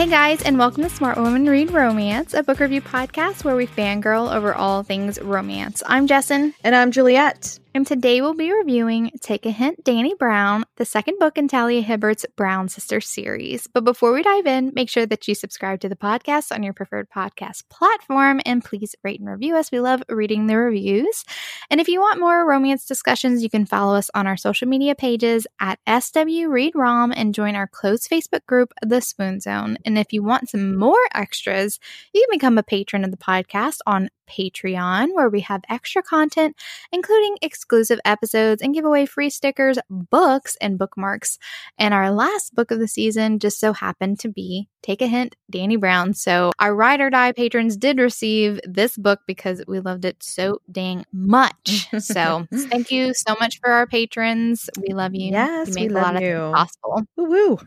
Hey guys, and welcome to Smart Woman Read Romance, a book review podcast where we fangirl over all things romance. I'm Jessin. And I'm Juliet. And today we'll be reviewing Take a Hint, Dani Brown, the second book in Talia Hibbert's Brown Sisters series. But before we dive in, make sure that you subscribe to the podcast on your preferred podcast platform and please rate and review us. We love reading the reviews. And if you want more romance discussions, you can follow us on our social media pages at SW Read Rom and join our closed Facebook group, The Swoon Zone. And if you want some more extras, you can become a patron of the podcast on Patreon, where we have extra content, including exclusive episodes and give away free stickers, books, and bookmarks. And our last book of the season just so happened to be Take a Hint, Dani Brown. So our ride or die patrons did receive this book because we loved it so dang much. So thank you so much for our patrons. We love you. Yes, you we make a love lot you. things possible. Woo woo.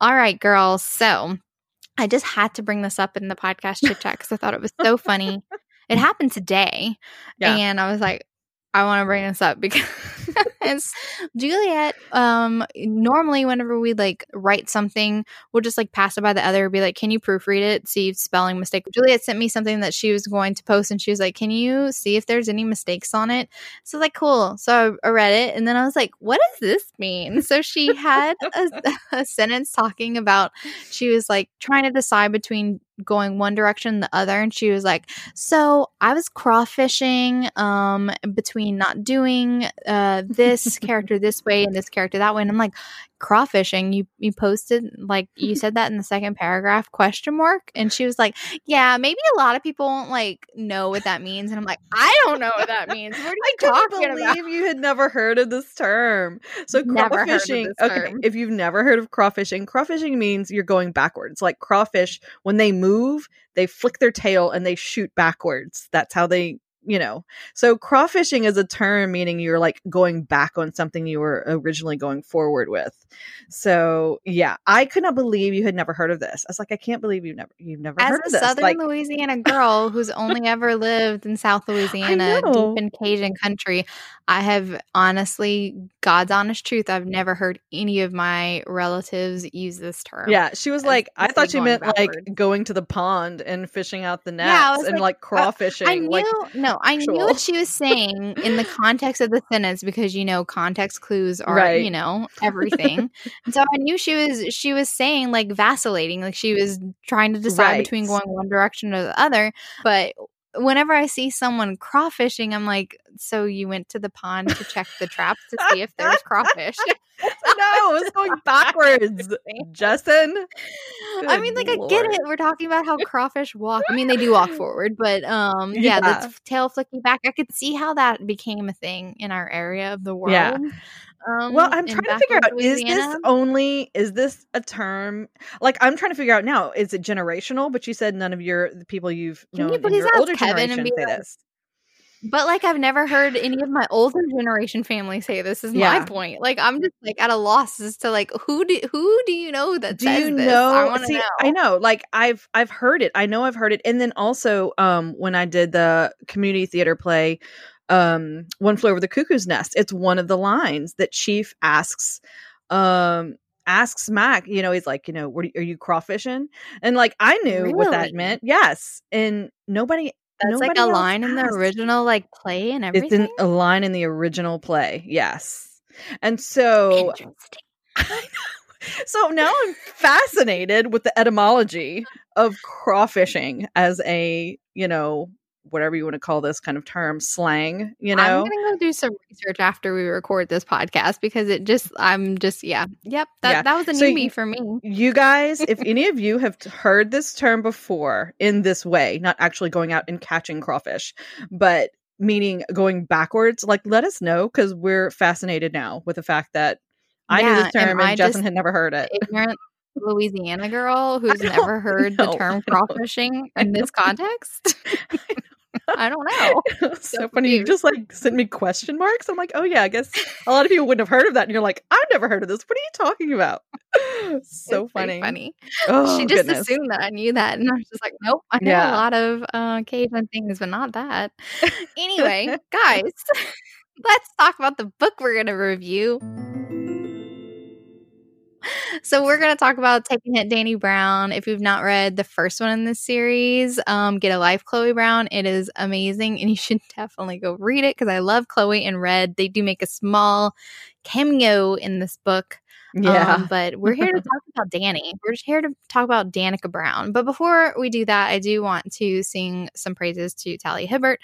All right, girls. So I just had to bring this up in the podcast chit chat because I thought it was so funny. it happened today. Yeah. And I was like, I want to bring this up because Juliet, um, normally whenever we like write something, we'll just like pass it by the other, be like, Can you proofread it? See spelling mistake. Juliet sent me something that she was going to post and she was like, Can you see if there's any mistakes on it? So like, cool. So I read it and then I was like, What does this mean? So she had a, a sentence talking about she was like trying to decide between going one direction and the other and she was like so i was crawfishing um between not doing uh this character this way and this character that way and i'm like crawfishing you you posted like you said that in the second paragraph question mark and she was like yeah maybe a lot of people won't like know what that means and i'm like i don't know what that means what are you I couldn't believe about you had never heard of this term. So Never heard of crawfishing. Okay, term. if you've never heard of crawfishing, crawfishing means you're going backwards. Like crawfish, when they move, they flick their tail and they shoot backwards. That's how they, you know. So crawfishing is a term meaning you're like going back on something you were originally going forward with. So yeah, I could not believe you had never heard of this. I was like, I can't believe you never you've never as heard of this. southern like, Louisiana girl who's only ever lived in South Louisiana, deep in Cajun country, I have honestly, God's honest truth, I've never heard any of my relatives use this term. Yeah, she was like, I thought she meant like going to the pond and fishing out the nets Yeah, and like, like crawfishing. I knew like, no, I knew what she was saying in the context of the sentence because you know context clues are Right. you know everything, and so I knew she was she was saying like vacillating, like she was trying to decide between going one direction or the other. But whenever I see someone crawfishing, I'm like, so you went to the pond to check the traps to see if there's crawfish. no, it was going backwards. Justin. I mean, like I get it. We're talking about how crawfish walk. I mean, they do walk forward, but um, yeah, Yeah. the tail flicking back. I could see how that became a thing in our area of the world. Yeah. Um, Well, I'm trying to figure out backwoods is this only is this a term like I'm trying to figure out now is it generational but you said none of your the people you've Can you known please your older Kevin generation say like, this. But like, I've never heard any of my older generation family say this. Is my point. Like, I'm just like at a loss as to like who do who do you know that do says you know I want to see know. i know like i've i've heard it i know i've heard it and then also um when i did the community theater play um one flew over the cuckoo's nest. It's one of the lines that chief asks um asks mac you know he's like you know what are you, are you crawfishing? And like i knew what that meant. Yes. And nobody That's like a line in the original like play and everything. it's in a line in the original play. Yes. And so so now I'm fascinated with the etymology of crawfishing as a, you know, whatever you want to call this kind of term, slang, you know? I'm gonna go do some research after we record this podcast because it just I'm just yeah yep that Yeah. that was a So newbie you- for me. You guys, if any of you have heard this term before in this way, not actually going out and catching crawfish, but meaning going backwards, like let us know because we're fascinated now with the fact that I knew Yeah, this term and I Justin just had never heard it. Ignorant Louisiana girl who's never heard the term crawfishing in this context. I don't know. so funny. You just like sent me question marks. I'm like, oh yeah, I guess a lot of people wouldn't have heard of that. And you're like, I've never heard of this. What are you talking about? so It's funny. funny. Oh, she just goodness. assumed that I knew that, and I was just like, nope. I know a lot of uh, Cajun things, but not that. Anyway, guys, let's talk about the book we're going to review. So we're going to talk about Taking Hint Dani Brown. If you've not read the first one in this series, um, get a life Chloe Brown. It is amazing, and you should definitely go read it because I love Chloe and Red. They do make a small cameo in this book. Yeah. Um, but we're here to talk about Danny. We're here to talk about Danika Brown. But before we do that, I do want to sing some praises to Talia Hibbert.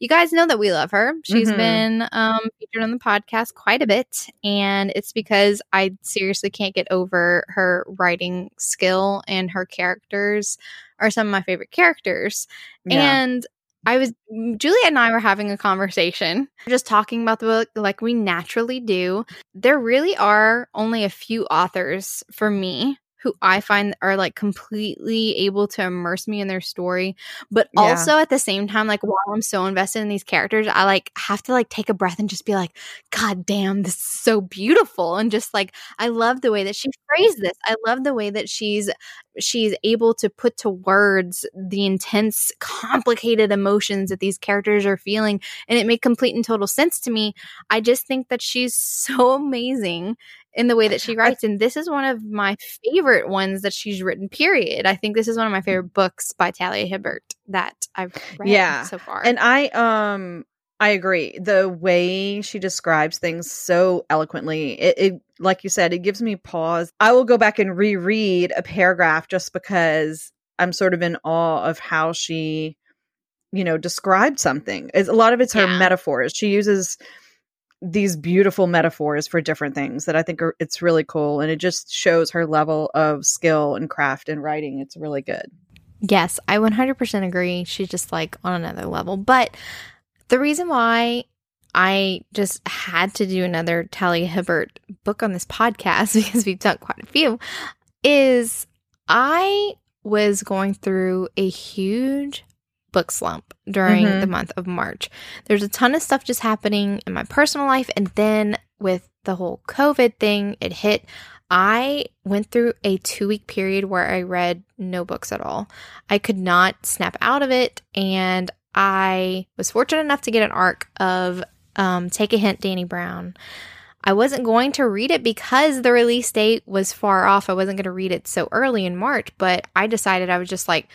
You guys know that we love her. She's Mhm. been um, featured on the podcast quite a bit, and it's because I seriously can't get over her writing skill and her characters are some of my favorite characters. Yeah. And I was mm, Julia and I were having a conversation, just talking about the book like we naturally do. There really are only a few authors for me who I find are like completely able to immerse me in their story, but Yeah. also at the same time, like while I'm so invested in these characters, I like have to like take a breath and just be like, God damn, this is so beautiful. And just like I love the way that she phrased this. I love the way that she's she's able to put to words the intense, complicated emotions that these characters are feeling. And it made complete and total sense to me. I just think that she's so amazing in the way that she writes. And this is one of my favorite ones that she's written, period. I think this is one of my favorite books by Talia Hibbert that I've read Yeah. so far. And I um I agree. The way she describes things so eloquently, it, it like you said, it gives me pause. I will go back and reread a paragraph just because I'm sort of in awe of how she, you know, described something. It's, a lot of it's her Yeah. metaphors. She uses these beautiful metaphors for different things that I think are it's really cool and it just shows her level of skill and craft in writing. It's really good. Yes, I 100% agree. She's just like on another level. But the reason why I just had to do another Talia Hibbert book on this podcast because we've done quite a few is I was going through a huge book slump during Mhm. the month of March. There's a ton of stuff just happening in my personal life and then with the whole COVID thing, it hit I went through a two week period where I read no books at all. I could not snap out of it. And I was fortunate enough to get an arc of um, Take a Hint, Dani Brown. I wasn't going to read it because the release date was far off. I wasn't going to read it so early in March, but I decided I was just like,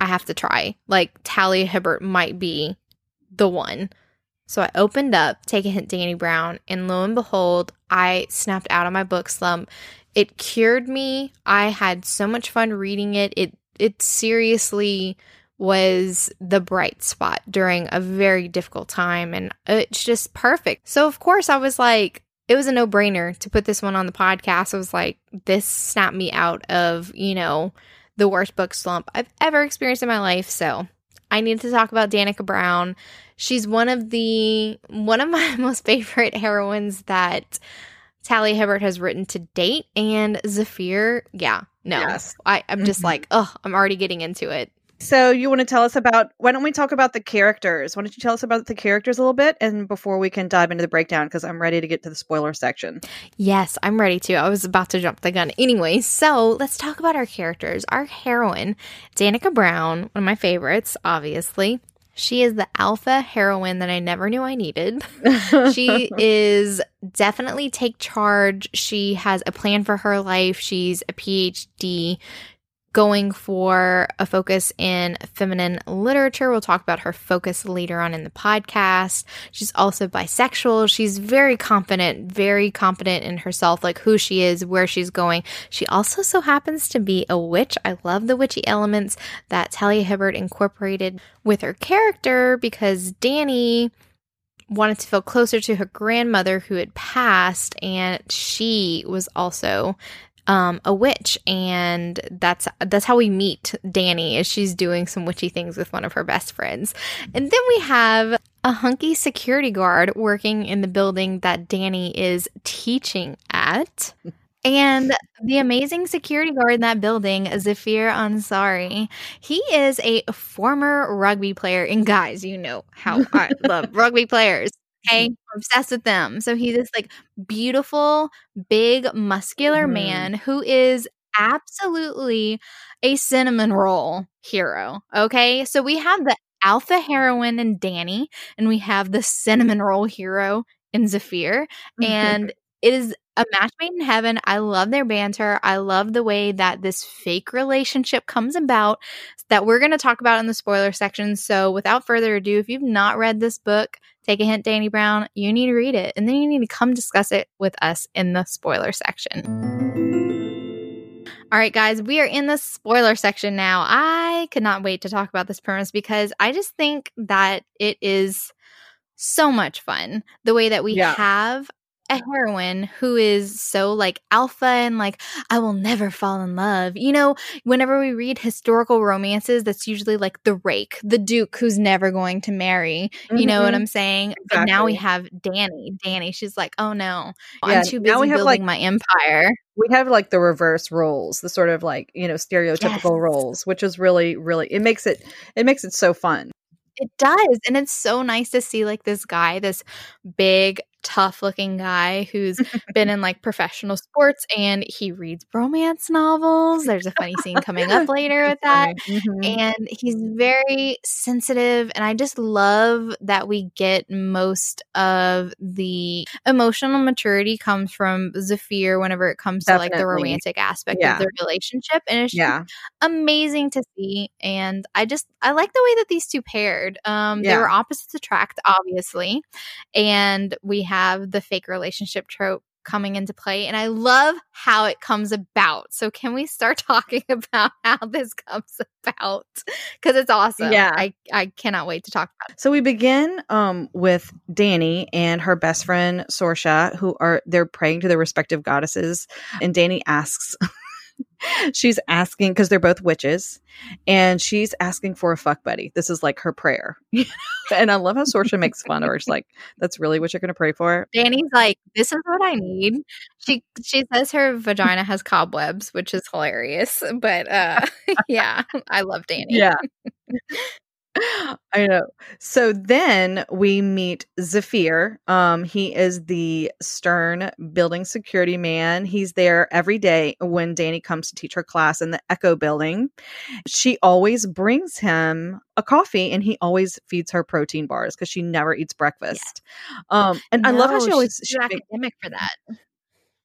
I have to try. Like, Talia Hibbert might be the one. So I opened up Take a Hint, Dani Brown, and lo and behold, I snapped out of my book slump. It cured me. I had so much fun reading it. It it seriously was the bright spot during a very difficult time and it's just perfect. So of course I was like it was a no-brainer to put this one on the podcast. I was like this snapped me out of, you know, the worst book slump I've ever experienced in my life. So I need to talk about Danika Brown. She's one of the one of my most favorite heroines that Talia Hibbert has written to date, and Zafir, yeah, no, Yes. I, I'm just Mhm. like, oh, I'm already getting into it. So you want to tell us about why don't we talk about the characters? Why don't you tell us about the characters a little bit and before we can dive into the breakdown because I'm ready to get to the spoiler section. Yes, I'm ready to. I was about to jump the gun anyway. So let's talk about our characters. Our heroine, Danika Brown, one of my favorites, obviously. She is the alpha heroine that I never knew I needed. she is definitely take charge. She has a plan for her life. She's a PhD going for a focus in feminine literature. We'll talk about her focus later on in the podcast. She's also bisexual. She's very confident, very confident in herself, like who she is, where she's going. She also so happens to be a witch. I love the witchy elements that Talia Hibbert incorporated with her character because Danny wanted to feel closer to her grandmother who had passed and she was also um, a witch and that's that's how we meet Danny. as she's doing some witchy things with one of her best friends. And then we have a hunky security guard working in the building that Danny is teaching at. And the amazing security guard in that building, Zafir Ansari, he is a former rugby player. And guys, you know how I love rugby players. Okay, I'm obsessed with them. So he's this like beautiful, big, muscular Mhm. man who is absolutely a cinnamon roll hero. Okay, so we have the alpha heroine in Danny, and we have the cinnamon roll hero in Zafir, and it is a match made in heaven. I love their banter. I love the way that this fake relationship comes about that we're going to talk about in the spoiler section. So, without further ado, if you've not read this book, take a hint, Dani Brown, you need to read it. And then you need to come discuss it with us in the spoiler section. All right, guys, we are in the spoiler section now. I could not wait to talk about this premise because I just think that it is so much fun the way that we Yeah. have a heroine who is so like alpha and like I will never fall in love. You know, whenever we read historical romances, that's usually like the rake, the duke who's never going to marry. You know what Mhm. I'm saying? But now we have Danny. Danny, she's like, "Oh no, Yeah, I'm too busy now we have, building like- my empire." we have like the reverse roles the sort of like you know stereotypical Yes. roles which is really really it makes it it makes it so fun It does. And it's so nice to see like this guy, this big, tough looking guy who's been in like professional sports and he reads romance novels. There's a funny scene coming up later with that. Mhm. And he's very sensitive. And I just love that we get most of the emotional maturity comes from Zafir whenever it comes to like the romantic aspect Yeah. of the relationship. And it's yeah amazing to see and i just i like the way that these two paired um they Yeah. were opposites attract obviously and we have the fake relationship trope coming into play and i love how it comes about. So can we start talking about how this comes about? Because it's awesome. Yeah. i i cannot wait to talk about it. So we begin um with danny and her best friend Sorcha who are they're praying to their respective goddesses and danny asks she's asking because they're both witches and she's asking for a fuck buddy. This is like her prayer. And i love how Sorcha makes fun of her. She's like that's really what you're gonna pray for? Danny's like this is what i need. She she says her vagina has cobwebs which is hilarious but uh yeah i love danny. Yeah. I know. So then we meet Zafir. Um, he is the stern building security man. He's there every day when Danny comes to teach her class in the Echo building. She always brings him a coffee and he always feeds her protein bars because she never eats breakfast. Um, and I love how she always she's she academic for that.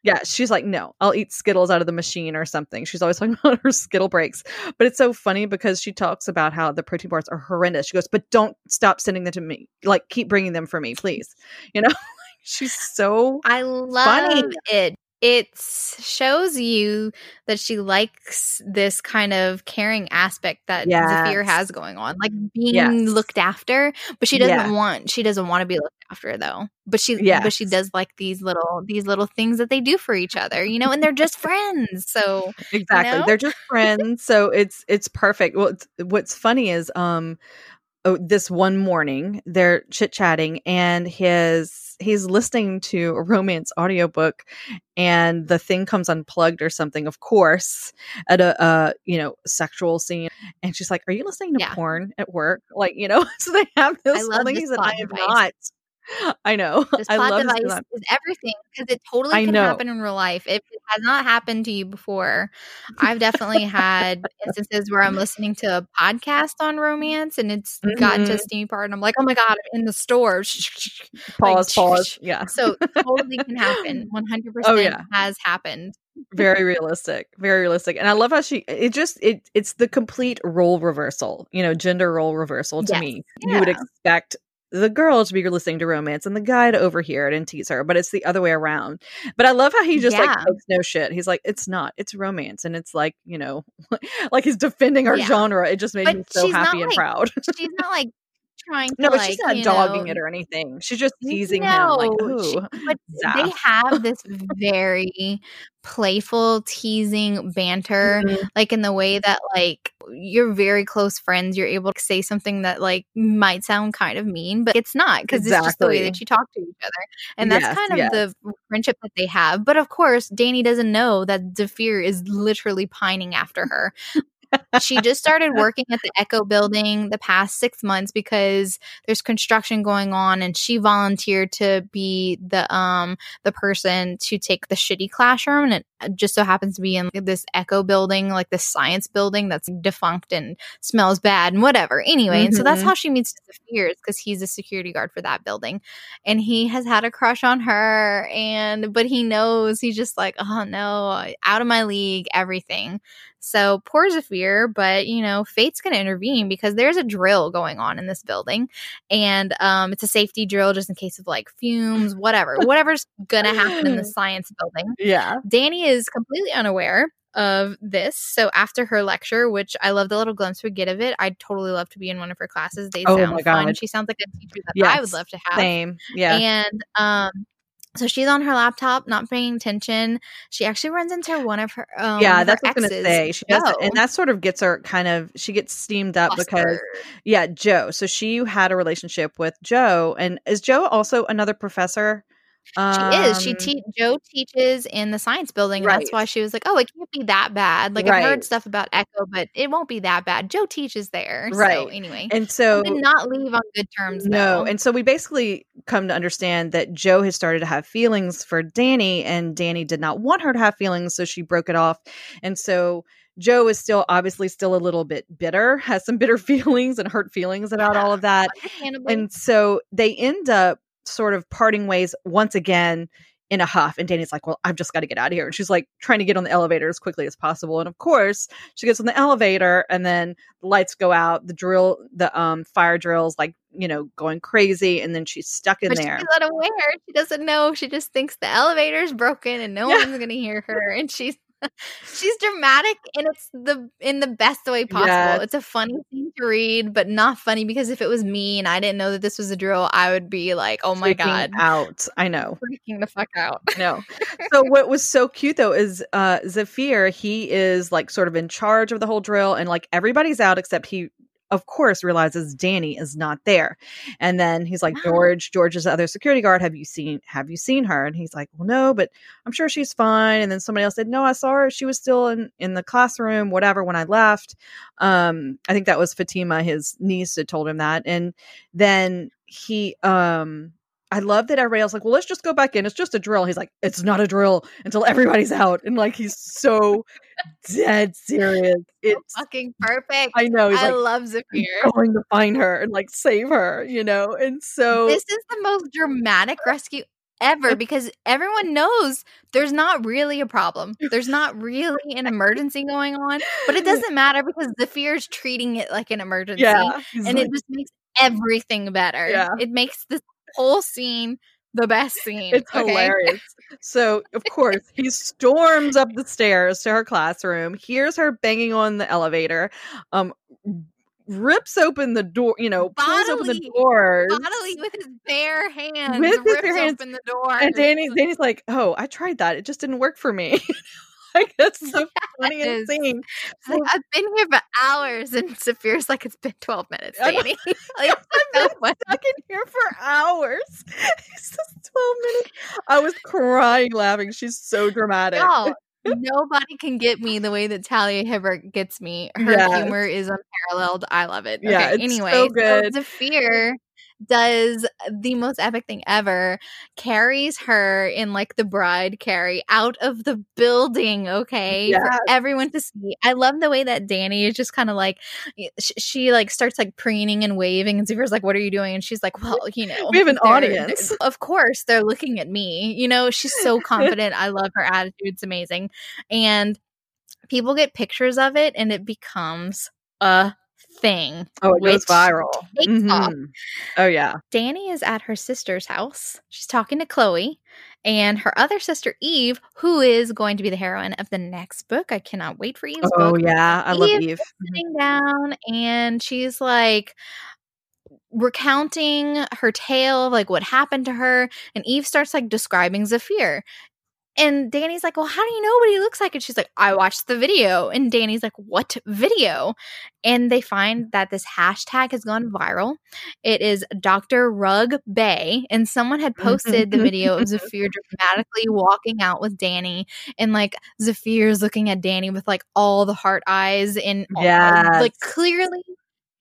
Yeah, she's like, no, I'll eat Skittles out of the machine or something. She's always talking about her Skittle breaks. But it's so funny because she talks about how the protein bars are horrendous. She goes, but don't stop sending them to me. Like, keep bringing them for me, please. You know, she's so. I love Funny. it. It shows you that she likes this kind of caring aspect that Zafir has going on, like being Yes. looked after. But she doesn't Yeah. want. She doesn't want to be looked after though. But she, but she does like these little, these little things that they do for each other, you know. And they're just friends. So Exactly. know? They're just friends. So it's it's perfect. Well, what's funny is um oh, this one morning they're chit-chatting and his he's listening to a romance audiobook and the thing comes unplugged or something of course at a uh you know sexual scene and she's like are you listening to Yeah. porn at work like you know so they have this I love thing. this plot i am not i know this i plot this device is everything because it totally I can know. happen in real life. If it has not happened to you before, I've definitely had instances where I'm listening to a podcast on romance and it's gotten to a Mhm. steamy part and I'm like, oh my God, I'm in the store. pause pause yeah So totally can happen. 100% Oh, yeah. has happened. very realistic very realistic and i love how she it just it it's the complete role reversal you know gender role reversal to Yes. me you would expect the girl to be listening to romance and the guy to overhear it and tease her but it's the other way around. But i love how he just like takes no shit. He's like it's not. It's romance. And it's like you know like he's defending our Yeah. genre. It just made But me so happy and like, proud. She's not like trying to no but like, she's not dogging know, it or anything she's just teasing him like No, she- ooh but they have this very playful teasing banter Mhm. like in the way that like you're very close friends you're able to say something that like might sound kind of mean but it's not because it's just the way that you talk to each other and that's Yes, kind of yes. the friendship that they have but of course danny doesn't know that zafir is literally pining after her she just started working at the Echo building the past six months because there's construction going on and she volunteered to be the um the person to take the shitty classroom and it just so happens to be in this Echo building, like this science building that's defunct and smells bad and whatever. Anyway, mm-hmm. and so that's mm-hmm. how she meets the Fears because he's a security guard for that building. And he has had a crush on her and but he knows he's just like, oh no, out of my league, everything. So poor Zafir, but you know, fate's going to intervene because there's a drill going on in this building, and um, it's a safety drill just in case of like fumes, whatever, whatever's going to happen in the science building. Yeah, Danny is completely unaware of this. So after her lecture, which I love the little glimpse we get of it, I'd totally love to be in one of her classes. They oh sound fun. She sounds like a teacher that yes, I would love to have. Same, yeah. And um, so she's on her laptop, not paying attention. She actually runs into one of her. Um, yeah, that's what I was gonna say. She does, and that sort of gets her kind of. She gets steamed up because, yeah, Joe. So she had a relationship with Joe, and is Joe also another professor? Um, she is. She um, te- Joe teaches in the science building, and right. that's why she was like, "Oh, it can't be that bad." Like right. I've heard stuff about Echo, but it won't be that bad. Joe teaches there, right? So, anyway, and so did not leave on good terms. No, though. and so we basically come to understand that Joe has started to have feelings for Danny, and Danny did not want her to have feelings, so she broke it off, and so. Joe is still obviously still a little bit bitter, has some bitter feelings and hurt feelings about all of that. And so they end up sort of parting ways once again in a huff. And Danny's like, Well, I've just got to get out of here. And she's like trying to get on the elevator as quickly as possible. And of course, she gets on the elevator and then the lights go out, the drill, the um fire drills like, you know, going crazy, and then she's stuck in but there. She's unaware. She doesn't know. She just thinks the elevator's broken and no yeah. one's gonna hear her. And she's she's dramatic and it's the in the best way possible. Yes. It's a funny thing to read, but not funny because if it was me and I didn't know that this was a drill, I would be like, "Oh my freaking god, out!" I know, freaking the fuck out. no. So what was so cute though is uh Zafir. He is like sort of in charge of the whole drill, and like everybody's out except he of course realizes Danny is not there. And then he's like, George, George the other security guard. Have you seen have you seen her? And he's like, Well, no, but I'm sure she's fine. And then somebody else said, No, I saw her. She was still in, in the classroom, whatever, when I left. Um, I think that was Fatima, his niece, that told him that. And then he um I love that everybody else like, well, let's just go back in. It's just a drill. He's like, it's not a drill until everybody's out, and like he's so dead serious. It's so fucking perfect. I know. I like, love Zafir. Going to find her and like save her, you know. And so this is the most dramatic rescue ever because everyone knows there's not really a problem. There's not really an emergency going on, but it doesn't matter because Zafir is treating it like an emergency, yeah, and like, it just makes everything better. Yeah. It makes this whole scene the best scene. It's okay? hilarious. So, of course, he storms up the stairs to her classroom, hears her banging on the elevator, um, rips open the door, you know, bodily, pulls open the doors. Bodily with his bare hands. With his bare hands. open the door. And Danny, Danny's like, oh, I tried that. It just didn't work for me. like that's so funny and insane. Like, I've been here for hours, and Zafir's like, it's been twelve minutes, Danny. like, I've been stuck in here for hours. It's just twelve minutes. I was crying, laughing. She's so dramatic. No, nobody can get me the way that Talia Hibbert gets me. Her yes. humor is unparalleled. I love it. Yeah, okay, anyway, so good. So Zafir does the most epic thing ever carries her in like the bride carry out of the building okay yes. for everyone to see. I love the way that danny is just kind of like she, she, like starts like preening and waving and Zafir's like what are you doing? And she's like well you know we have an audience. of course they're looking at me. You know she's so confident. I love her attitude. It's amazing. And people get pictures of it and it becomes a thing. Oh, it goes viral. Mm-hmm. Oh, yeah. Danny is at her sister's house. She's talking to Chloe and her other sister, Eve, who is going to be the heroine of the next book. I cannot wait for Eve's oh, book. yeah. I Eve love Eve. Sitting down and she's like, recounting her tale like what happened to her and Eve starts like describing Zafir And Danny's like, Well, how do you know what he looks like? And she's like, I watched the video. And Danny's like, What video? And they find that this hashtag has gone viral. It is Dr. Rug Bay. And someone had mm-hmm. posted the video of Zafir dramatically walking out with Danny. And like Zafir's looking at Danny with like all the heart eyes and Yes. like clearly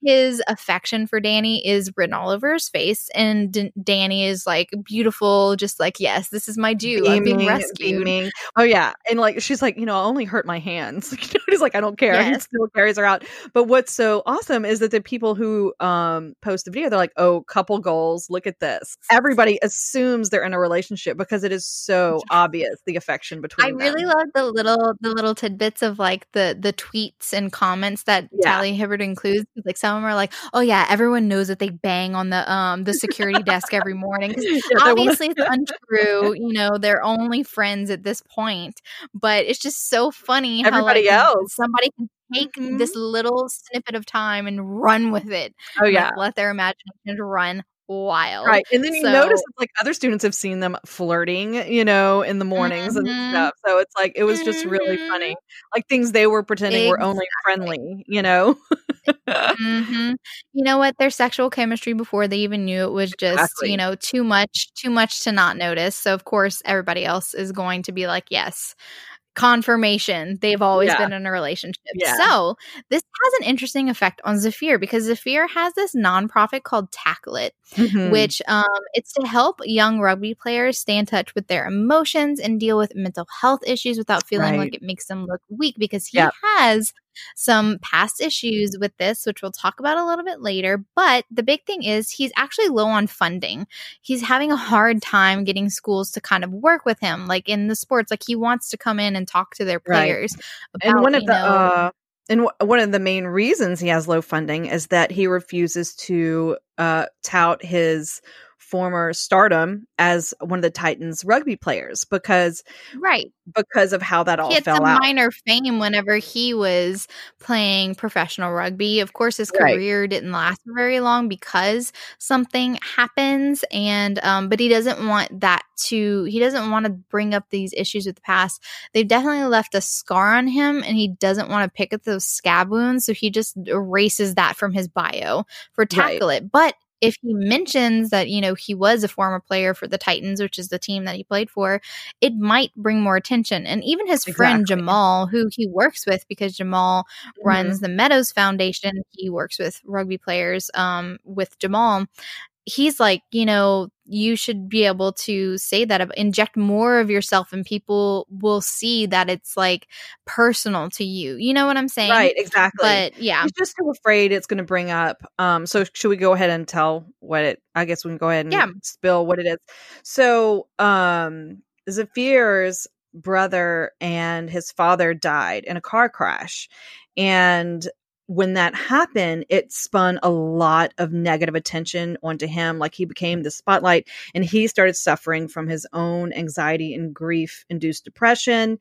his affection for Danny is written all over his face, and D- Danny is like beautiful, just like yes, this is my due. I'm being rescued. beaming. Oh yeah, and like she's like, you know, I only hurt my hands. You know, he's like, I don't care. He still carries her out. But what's so awesome is that the people who um post the video, they're like, oh, couple goals. Look at this. Everybody assumes they're in a relationship because it is so obvious the affection between. I really love the little the little tidbits of like the the tweets and comments that Yeah. Talia Hibbert includes. Like some them are like, "Oh yeah, everyone knows that they bang on the um the security desk every morning." Yeah, obviously it's untrue. You know, they're only friends at this point, but it's just so funny how Everybody like, else. somebody can take Mhm. this little snippet of time and run with it. oh yeah. like, let their imagination run wild. Right. And then you So- notice like other students have seen them flirting, you know, in the mornings Mhm. and stuff. So it's like it was just really funny. Like things they were pretending were only friendly, you know. Hmm You know what? Their sexual chemistry before they even knew it was just, Exactly. you know, too much, too much to not notice. So of course everybody else is going to be like, yes, confirmation. They've always Yeah. been in a relationship. Yeah. So this has an interesting effect on Zafir because Zafir has this nonprofit called Tackle It, Mhm. which um, it's to help young rugby players stay in touch with their emotions and deal with mental health issues without feeling Right. like it makes them look weak because he Yep. has some past issues with this which we'll talk about a little bit later but the big thing is he's actually low on funding he's having a hard time getting schools to kind of work with him like in the sports like he wants to come in and talk to their Right. players and one of the know, uh and w- one of the main reasons he has low funding is that he refuses to uh tout his former stardom as one of the Titans rugby players because right because of how that all he had fell some out. minor fame whenever he was playing professional rugby. Of course, his Right. career didn't last very long because something happens, and um, but he doesn't want that to. He doesn't want to bring up these issues with the past. They've definitely left a scar on him, and he doesn't want to pick at those scab wounds, so he just erases that from his bio for tackle it. But if he mentions that you know he was a former player for the Titans, which is the team that he played for, it might bring more attention. And even his friend Jamal, who he works with because Jamal Mhm. runs the Meadows Foundation, he works with rugby players um, with Jamal. He's like, you know, you should be able to say that, inject more of yourself, and people will see that it's like personal to you. You know what I'm saying? Right, exactly. But yeah, He's just too afraid it's going to bring up. Um, so should we go ahead and tell what it? I guess we can go ahead and Yeah. spill what it is. So, um, Zafir's brother and his father died in a car crash, and when that happened, it spun a lot of negative attention onto him. Like he became the spotlight, and he started suffering from his own anxiety and grief-induced depression,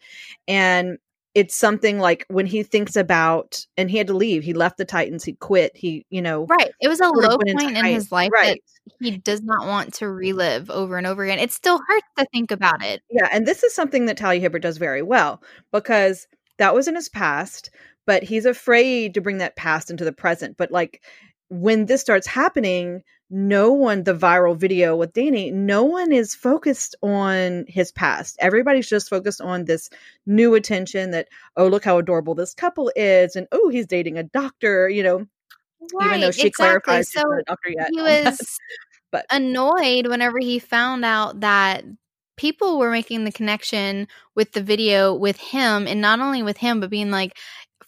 and it's something like when he thinks about and he had to leave he left the titans he quit he you know right. It was a low point in his life right that he does not want to relive over and over again. It still hurts to think about it. yeah and this is something that talia hibbert does very well because that was in his past but he's afraid to bring that past into the present but like when this starts happening no one the viral video with danny no one is focused on his past everybody's just focused on this new attention that oh look how adorable this couple is and oh he's dating a doctor you know even though she exactly. clarifies So not a doctor yet he was But- annoyed whenever he found out that people were making the connection with the video with him and not only with him but being like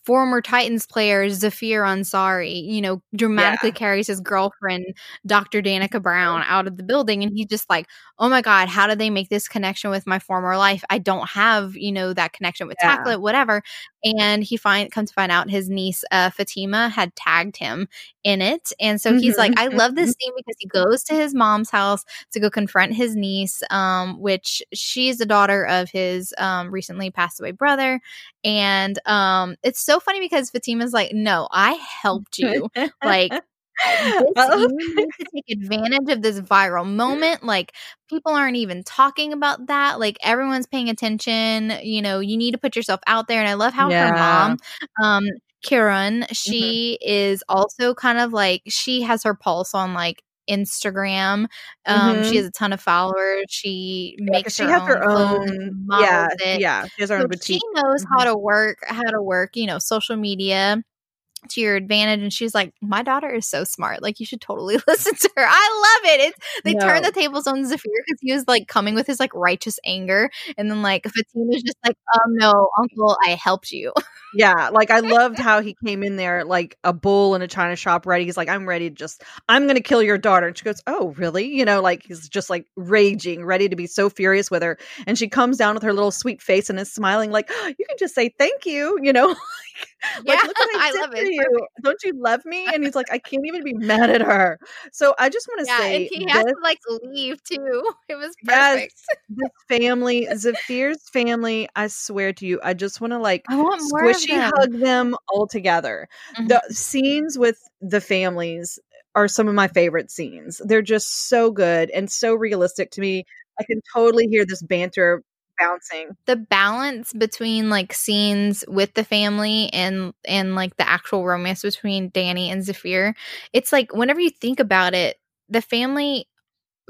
former titans player zafir ansari you know dramatically carries his girlfriend dr danika brown out of the building and he's just like oh my god how did they make this connection with my former life? I don't have you know that connection with Yeah. tackle it whatever. And he find comes to find out his niece uh, fatima had tagged him in it and so he's like i love this scene because he goes to his mom's house to go confront his niece um which she's the daughter of his um recently passed away brother and um it's so funny because fatima's like no i helped you like this, you need to take advantage of this viral moment. Like people aren't even talking about that. Like everyone's paying attention. You know, you need to put yourself out there. And I love how Yeah. her mom, um, Kiran, Mm-hmm. she is also kind of like she has her pulse on like Instagram. Um, Mhm. she has a ton of followers. She Yeah, makes she her has own her own yeah it. yeah she has her So own she knows how Mhm. to work how to work you know social media to your advantage and she's like my daughter is so smart like you should totally listen to her i love it it's they turned No. the tables on zafir because he was like coming with his like righteous anger and then like Fatima fatima's just like Oh no uncle i helped you Yeah, like I loved how he came in there like a bull in a china shop ready. He's like, I'm ready to just I'm gonna kill your daughter. And she goes, Oh, really? You know, like he's just like raging, ready to be so furious with her. And she comes down with her little sweet face and is smiling, like, oh, you can just say thank you, you know. like, Yeah, look what I, I love it. You. Don't you love me? And he's like, I can't even be mad at her. So I just want to yeah say and he has to like leave too it was Yes. perfect this family, Zafir's family, I swear to you, I just want to like i want squishy them. hug them all together. Mhm. The scenes with the families are some of my favorite scenes. They're just so good and so realistic to me. I can totally hear this banter bouncing. the balance between like scenes with the family and and like the actual romance between Danny and Zafir, it's like whenever you think about it, the family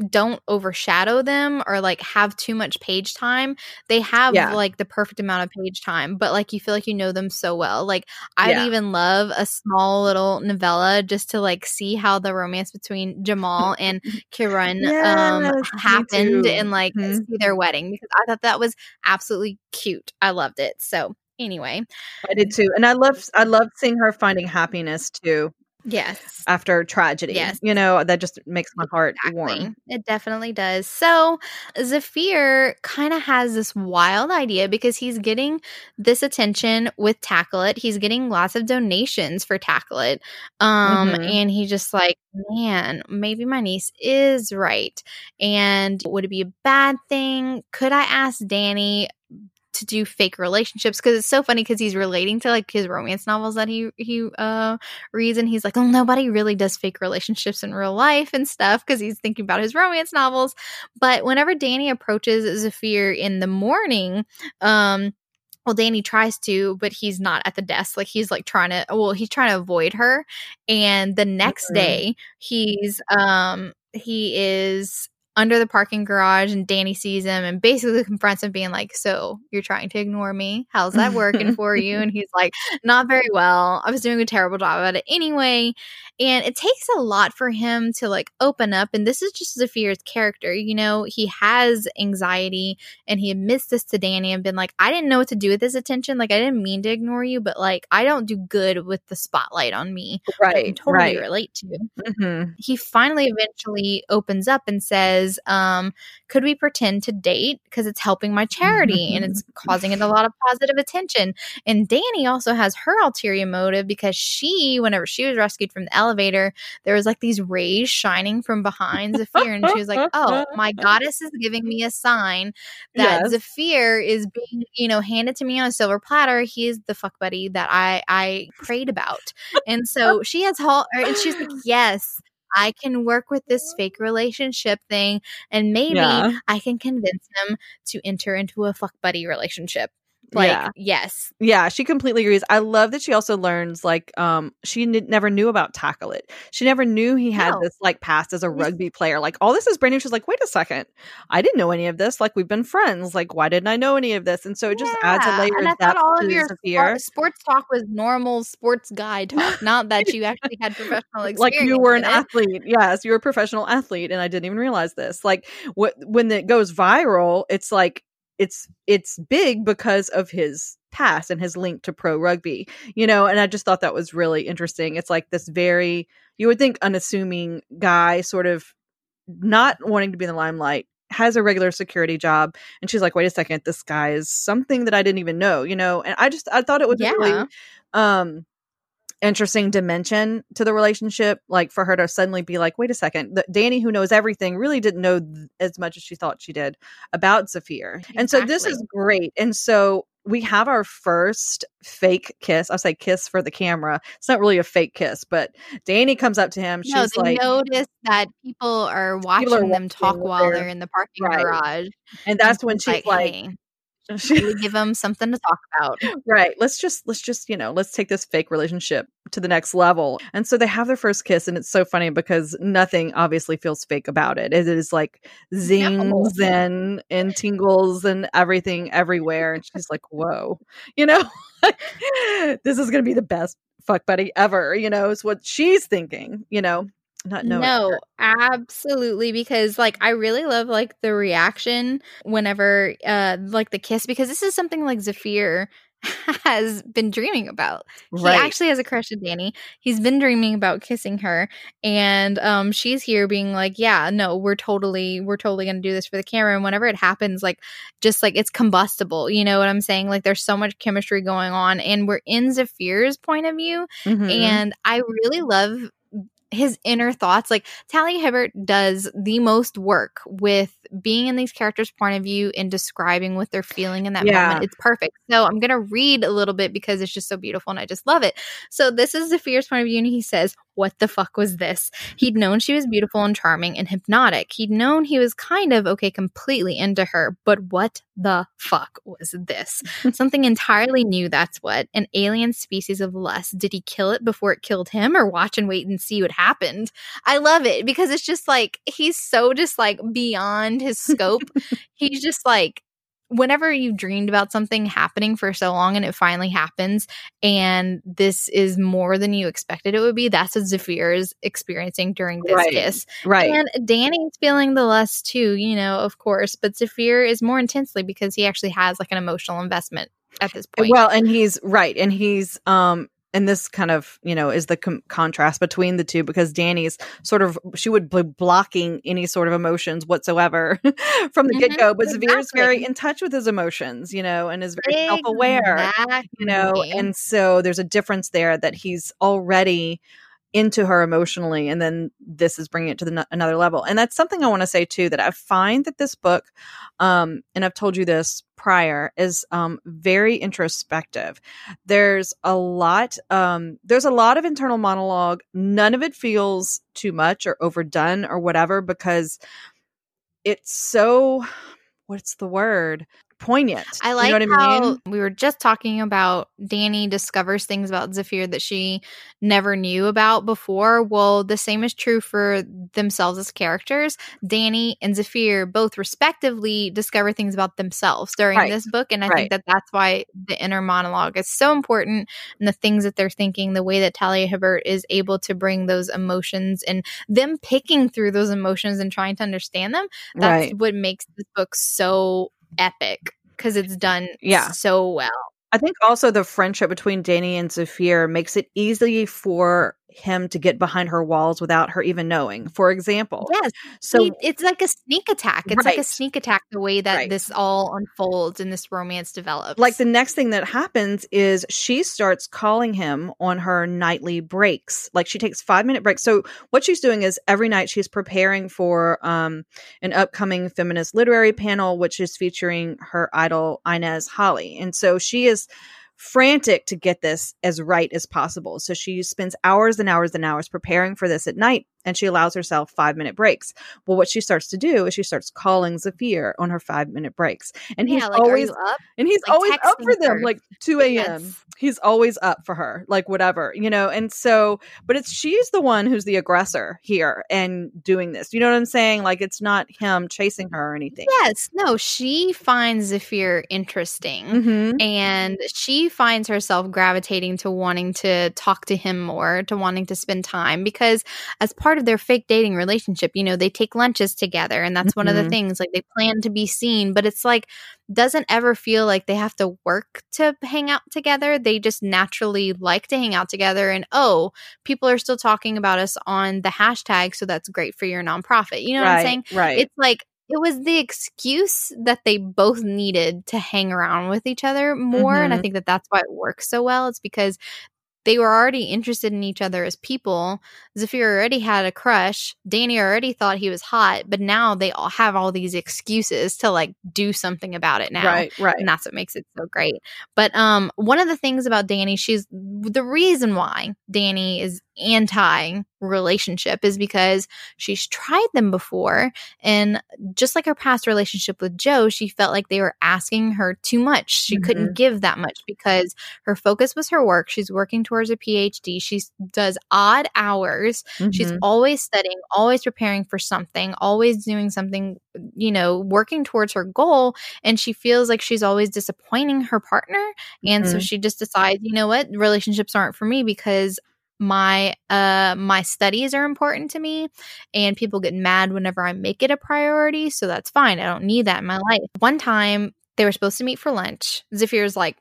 don't overshadow them or like have too much page time. They have Yeah. like the perfect amount of page time, but like you feel like you know them so well. Like I'd Yeah. even love a small little novella just to like see how the romance between Jamal and Kiran um Yes, me happened and like Mhm. see their wedding because I thought that was absolutely cute. I loved it. So anyway, I did too. And I love I love seeing her finding happiness too yes. after tragedy. Yes. You know, that just makes my heart Exactly. warm. It definitely does. So Zafir kind of has this wild idea because he's getting this attention with Tackle It. He's getting lots of donations for Tackle It. Um, Mhm. and he's just like, man, maybe my niece is right. And would it be a bad thing? Could I ask Danny to do fake relationships because it's so funny because he's relating to like his romance novels that he he uh reads and he's like oh nobody really does fake relationships in real life and stuff because he's thinking about his romance novels. But whenever danny approaches zafir in the morning um well danny tries to but he's not at the desk. Like he's like trying to well he's trying to avoid her. And the next Mhm. day he's um he is under the parking garage and Danny sees him and basically confronts him being like, "So, you're trying to ignore me? How's that working for you?" And he's like, "Not very well. I was doing a terrible job at it anyway." And it takes a lot for him to like open up and this is just Zafir's character. You know, he has anxiety and he admits this to Danny and been like, "I didn't know what to do with this attention. Like I didn't mean to ignore you, but like I don't do good with the spotlight on me." which I can Right. totally right. relate to hmm he finally eventually opens up and says, um, could we pretend to date? Because it's helping my charity and it's causing it a lot of positive attention. And Danny also has her ulterior motive because she, whenever she was rescued from the elevator, there was like these rays shining from behind Zafir. And she was like, oh, my goddess is giving me a sign that Yes. Zafir is being, you know, handed to me on a silver platter. He is the fuck buddy that I, I prayed about. And so she has or- and she's like, yes, I can work with this fake relationship thing, and maybe Yeah. I can convince him to enter into a fuck buddy relationship. Like, Yeah. yes, Yeah, she completely agrees. I love that she also learns like um she n- never knew about Tackle It. She never knew he had No. this like past as a rugby player. Like all this is brand new. She's like, wait a second, I didn't know any of this. Like we've been friends. Like why didn't I know any of this? And so it just adds a layer and of depth all of your sport, sports talk was normal sports guy talk, not that you actually had professional experience. like you were an athlete yes you're a professional athlete and i didn't even realize this like what when it goes viral it's like it's it's big because of his past and his link to pro rugby you know and i just thought that was really interesting it's like this very you would think unassuming guy sort of not wanting to be in the limelight has a regular security job and she's like wait a second this guy is something that i didn't even know you know and i just i thought it was Yeah. really um interesting dimension to the relationship like for her to suddenly be like wait a second the, danny who knows everything really didn't know th- as much as she thought she did about zafir and so this is great and so we have our first fake kiss. I say kiss for the camera. It's not really a fake kiss, but Danny comes up to him. No, She's like, notice that people are watching are them talk while they're- in the parking Right. garage. and that's when She's she's like, "Hey, we give them something to talk about. right let's just let's just you know let's take this fake relationship to the next level. And so they have their first kiss and it's so funny because nothing obviously feels fake about it. It is like zings and and tingles and everything everywhere and she's like whoa you know? This is gonna be the best fuck buddy ever you know is what she's thinking you know not knowing No, absolutely. Because like I really love like the reaction whenever uh like the kiss because this is something like Zafir has been dreaming about. He actually has a crush on Danny. He's been dreaming about kissing her. And um she's here being like, Yeah, no, we're totally we're totally gonna do this for the camera. And whenever it happens, like just like it's combustible. You know what I'm saying? Like there's so much chemistry going on. And we're in Zafir's point of view. Mhm. And I really love his inner thoughts. Like Talia Hibbert does the most work with being in these characters' point of view and describing what they're feeling in that Yeah. moment. It's perfect. So I'm gonna read a little bit because it's just so beautiful and I just love it. So this is Zafir's point of view, and he says, What the fuck was this? He'd known she was beautiful and charming and hypnotic. He'd known he was kind of okay, completely into her, but what the fuck was this? Something entirely new, that's what. An alien species of lust. Did he kill it before it killed him or watch and wait and see what happened? I love it because it's just like he's so just like beyond his scope. he's just like whenever you've dreamed about something happening for so long and it finally happens and this is more than you expected it would be, that's what Zafir is experiencing during this Right. kiss. right And Dani's feeling the lust too, you know, of course, but Zafir is more intensely because he actually has like an emotional investment at this point. Well, and he's right, and he's um, and this kind of you know is the com- contrast between the two because Dani's sort of she would be blocking any sort of emotions whatsoever from the Mhm, get go, but Zafir is very in touch with his emotions, you know, and is very self aware, you know, and so there's a difference there that he's already into her emotionally and then this is bringing it to the another level. And that's something i want to say too that i find that this book um and i've told you this prior is um very introspective. There's a lot um there's a lot of internal monologue. None of it feels too much or overdone or whatever because it's so what's the word poignant I You like know what how I mean? we were just talking about Dani discovers things about Zafir that she never knew about before. Well, the same is true for themselves as characters. Dani and Zafir both respectively discover things about themselves during Right. this book. And I Right. think that that's why the inner monologue is so important and the things that they're thinking, the way that Talia Hibbert is able to bring those emotions and them picking through those emotions and trying to understand them that's right what makes this book so epic because it's done Yeah. so well. I think also the friendship between Dani and Zafir makes it easy for him to get behind her walls without her even knowing. For example, Yes, so he- it's like a sneak attack. It's like a sneak attack the way that Right. this all unfolds and this romance develops. like the next thing that happens is she starts calling him on her nightly breaks. Like she takes five minute breaks. So what she's doing is every night she's preparing for um, an upcoming feminist literary panel, which is featuring her idol Inez Holly. And so she is frantic to get this as right as possible. So she spends hours and hours and hours preparing for this at night and she allows herself five minute breaks. Well, what she starts to do is she starts calling Zafir on her five minute breaks. And he's like always up? and he's like, always up for them, her. like 2 a.m. Yes. He's always up for her, like whatever, you know. And so, but it's she's the one who's the aggressor here and doing this. You know what I'm saying? Like it's not him chasing her or anything. Yes, no, she finds Zafir interesting. Mm-hmm. And she finds herself gravitating to wanting to talk to him more, to wanting to spend time because, as part of their fake dating relationship, you know, they take lunches together. And that's one of the Mhm. things. Like, they plan to be seen, but it's like, doesn't ever feel like they have to work to hang out together. They just naturally like to hang out together. And oh, people are still talking about us on the hashtag. So that's great for your nonprofit. You know what I'm saying? right, right. it's like it was the excuse that they both needed to hang around with each other more and i Mhm. think that that's why it works so well it's because they were already interested in each other as people. Zafir already had a crush. Dani already thought he was hot, but now they all have all these excuses to like do something about it now. Right, right. And that's what makes it so great. But um one of the things about Dani, she's the reason why Dani is anti relationship is because she's tried them before and just like her past relationship with Joe, she felt like they were asking her too much. She Mhm. couldn't give that much because her focus was her work. She's working towards a PhD. She does odd hours. She's Mhm. always studying, always preparing for something, always doing something, you know, working towards her goal. And she feels like she's always disappointing her partner. And so Mhm. she just decides, you know what, relationships aren't for me because my uh my studies are important to me and people get mad whenever I make it a priority so that's fine I don't need that in my life. One time they were supposed to meet for lunch. Zafir's like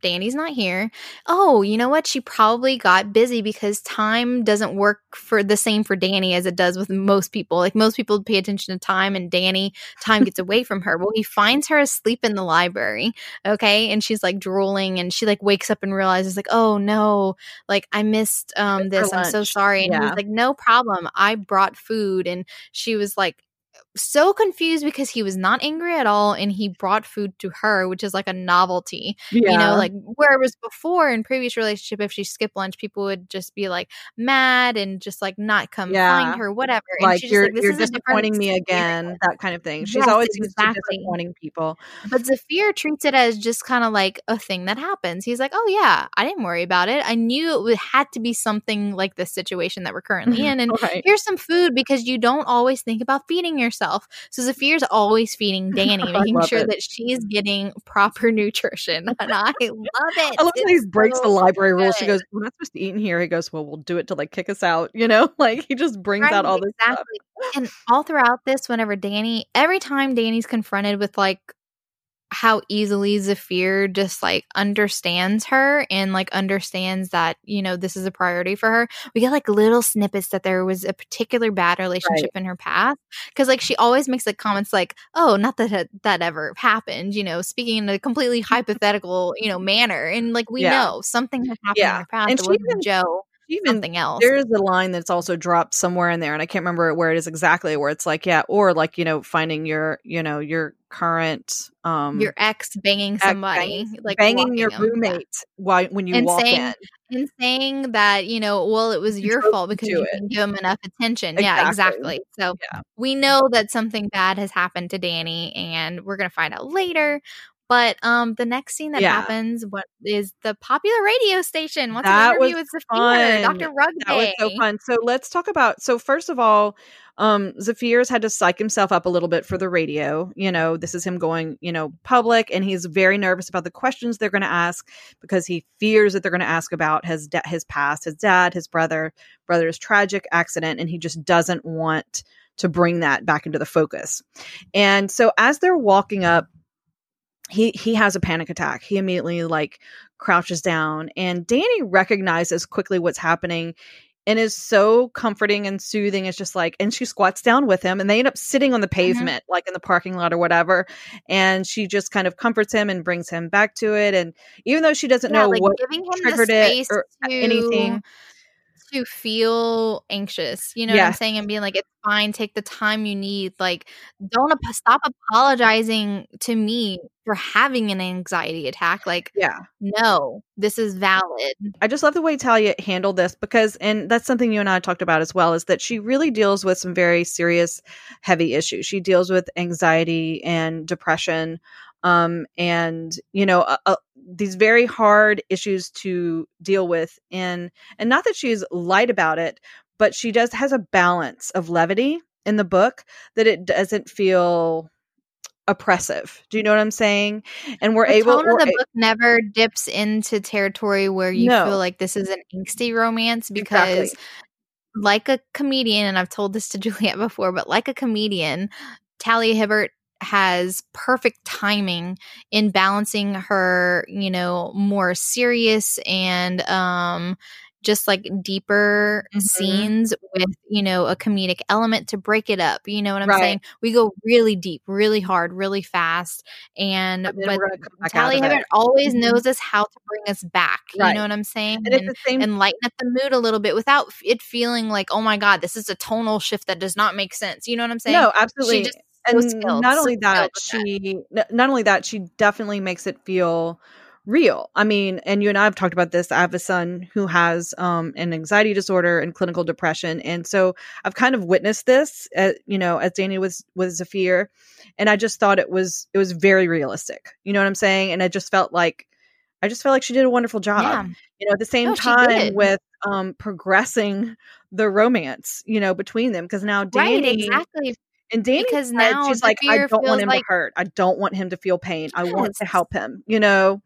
Dani's not here. Oh, you know what? She probably got busy because time doesn't work for the same for Dani as it does with most people. Like most people pay attention to time and Dani, time gets away from her. Well, he finds her asleep in the library. Okay. And she's like drooling and she like wakes up and realizes like, oh no, like I missed um this. I'm so sorry. And Yeah. he's like, no problem. I brought food. And she was like, so confused because he was not angry at all and he brought food to her which is like a novelty yeah. you know like where it was before in previous relationship if she skipped lunch people would just be like mad and just like not come Yeah. find her whatever and like she's just you're like, this you're is disappointing me again, that kind of thing. She's Yes, always exactly. disappointing people. But Zafir treats it as just kind of like a thing that happens. He's like, "Oh yeah, I didn't worry about it. I knew it would, had to be something like this situation that we're currently in, and right. here's some food because you don't always think about feeding yourself. So Zafir's always feeding Dani, making sure it. that she's getting proper nutrition, and I love it. I love how he breaks the library rules. She goes, "We're not supposed to eat in here." He goes, "Well, we'll do it to like kick us out." You know, like he just brings out Right, all this stuff. exactly. And all throughout this, whenever Dani, every time Danny's confronted with like how easily Zafir just like understands her and like understands that, you know, this is a priority for her, we get like little snippets that there was a particular bad relationship in her past. Cause like she always makes like comments like, oh, not that that ever happened, you know, speaking in a completely hypothetical, you know, manner. And like we Yeah. know something has happened Yeah. in her past. And she even- Joe, Even something else. there's a line that's also dropped somewhere in there, and I can't remember where it is exactly. Where it's like, yeah, or like you know, finding your you know your current um Your ex banging ex somebody, banging, like banging your. Yeah. roommate while when you And walk saying, in. and saying that you know well it was You your fault because you it. didn't give him enough attention yeah Exactly. exactly so Yeah. we know that something bad has happened to dani and we're gonna find out later but um the next scene that Yeah. happens what is the popular radio station wants That an interview with Zafir, dr Rugbae That was so fun. So let's talk about. So first of all, um, Zafir's had to psych himself up a little bit for the radio. You know, this is him going, you know, public, and he's very nervous about the questions they're going to ask because he fears that they're going to ask about his da- his past, his dad, his brother, brother's tragic accident, and he just doesn't want to bring that back into the focus. And so as they're walking up, he he has a panic attack. He immediately like crouches down and Dani recognizes quickly what's happening and is so comforting and soothing. It's just like, and she squats down with him and they end up sitting on the mm-hmm. pavement, like in the parking lot or whatever. And she just kind of comforts him and brings him back to it. And even though she doesn't yeah, know like what giving him the triggered it or to anything. To feel anxious you know what i'm saying and being like it's fine take the time you need like don't ap- stop apologizing to me for having an anxiety attack like Yeah. no this is valid I just love the way Talia handled this because, and that's something you and I talked about as well, is that she really deals with some very serious, heavy issues. She deals with anxiety and depression, um, and you know, uh, uh, these very hard issues to deal with. In and not that she's light about it, but she does has a balance of levity in the book that it doesn't feel oppressive. Do you know what I'm saying? And we're the able. tone of the a- book never dips into territory where you No. feel like this is an angsty romance because Exactly. like a comedian and i've told this to juliet before but like a comedian talia hibbert has perfect timing in balancing her you know more serious and um just like deeper Mhm. scenes with, you know, a comedic element to break it up. You know what I'm Right. saying? We go really deep, really hard, really fast. And And but we're gonna come back out Talia. Hibbert always Mhm. knows us how to bring us back. You know what I'm saying? And the same and lighten up the mood a little bit without it feeling like, oh my God, this is a tonal shift that does not make sense. You know what I'm saying? No, absolutely. She just and skilled, not only that, with that. she not only that, she definitely makes it feel real. I mean, and you and I have talked about this. I have a son who has um an anxiety disorder and clinical depression, and so I've kind of witnessed this, uh, you know, as Dani was with Zafir, and I just thought it was it was very realistic. You know what I'm saying? And I just felt like I just felt like she did a wonderful job. Yeah. You know, at the same No, time with um progressing the romance, you know, between them because now Right, Dani exactly. And Dani Because now she's like, I don't want him like- to hurt. I don't want him to feel pain. I want to help him, you know?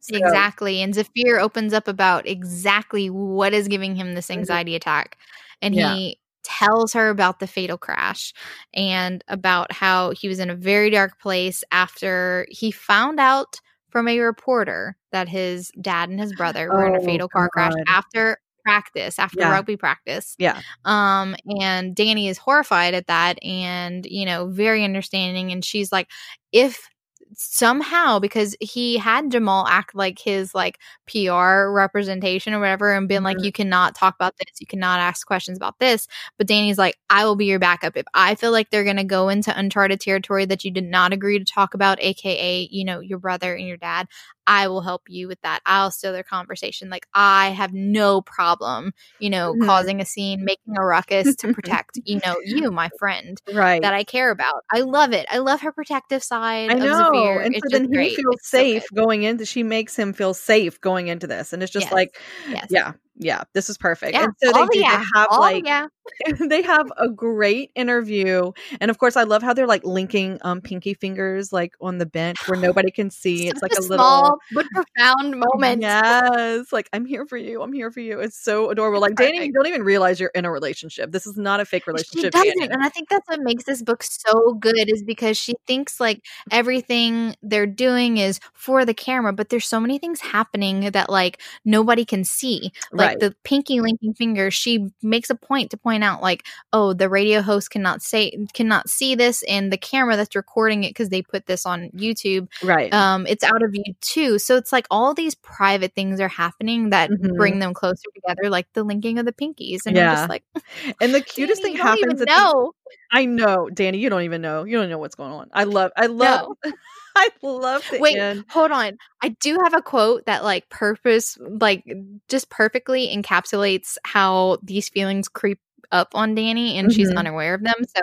So, Exactly. And Zafir opens up about exactly what is giving him this Mhm. anxiety attack. And Yeah. he tells her about the fatal crash and about how he was in a very dark place after he found out from a reporter that his dad and his brother were in a Oh, fatal car crash after practice, after Yeah. rugby practice. Yeah. Um, and Dani is horrified at that and, you know, very understanding. And she's like, if somehow because he had Jamal act like his like PR representation or whatever and been like Mhm. you cannot talk about this you cannot ask questions about this but Dani's like I will be your backup if I feel like they're going to go into uncharted territory that you did not agree to talk about aka you know your brother and your dad I will help you with that I'll steal their conversation like I have no problem you know Mhm. causing a scene making a ruckus to protect you know you my friend Right. that I care about. I love it. I love her protective side I know. Zafir. And it's so then he great. feels It's safe good. going into she makes him feel safe going into this. And it's just Yes. like, Yes. yeah, yeah, this is perfect. Yeah. And so they do yeah. they have All like yeah. they have a great interview. And of course I love how they're like linking um pinky fingers like on the bench where nobody can see. It's like a, a little small but profound moment. Yes, like I'm here for you. I'm here for you. It's so adorable. Like Dani, you don't even realize you're in a relationship. This is not a fake relationship. She doesn't, Dani. and I think that's what makes this book so good is because she thinks like everything they're doing is for the camera, but there's so many things happening that like nobody can see. Like Right. The pinky linking finger, she makes a point to point out like, oh, the radio host cannot say cannot see this, and the camera that's recording it because they put this on YouTube Right. um it's out of view too so it's like all these private things are happening that Mhm. bring them closer together like the linking of the pinkies and i'm Yeah. just like and the cutest Dani, thing happens even at the- I know, Dani, you don't even know. You don't know what's going on. I love I love I love the wait end. hold on i do have a quote that like purpose like just perfectly encapsulates how these feelings creep up on Dani and she's Mhm. unaware of them. So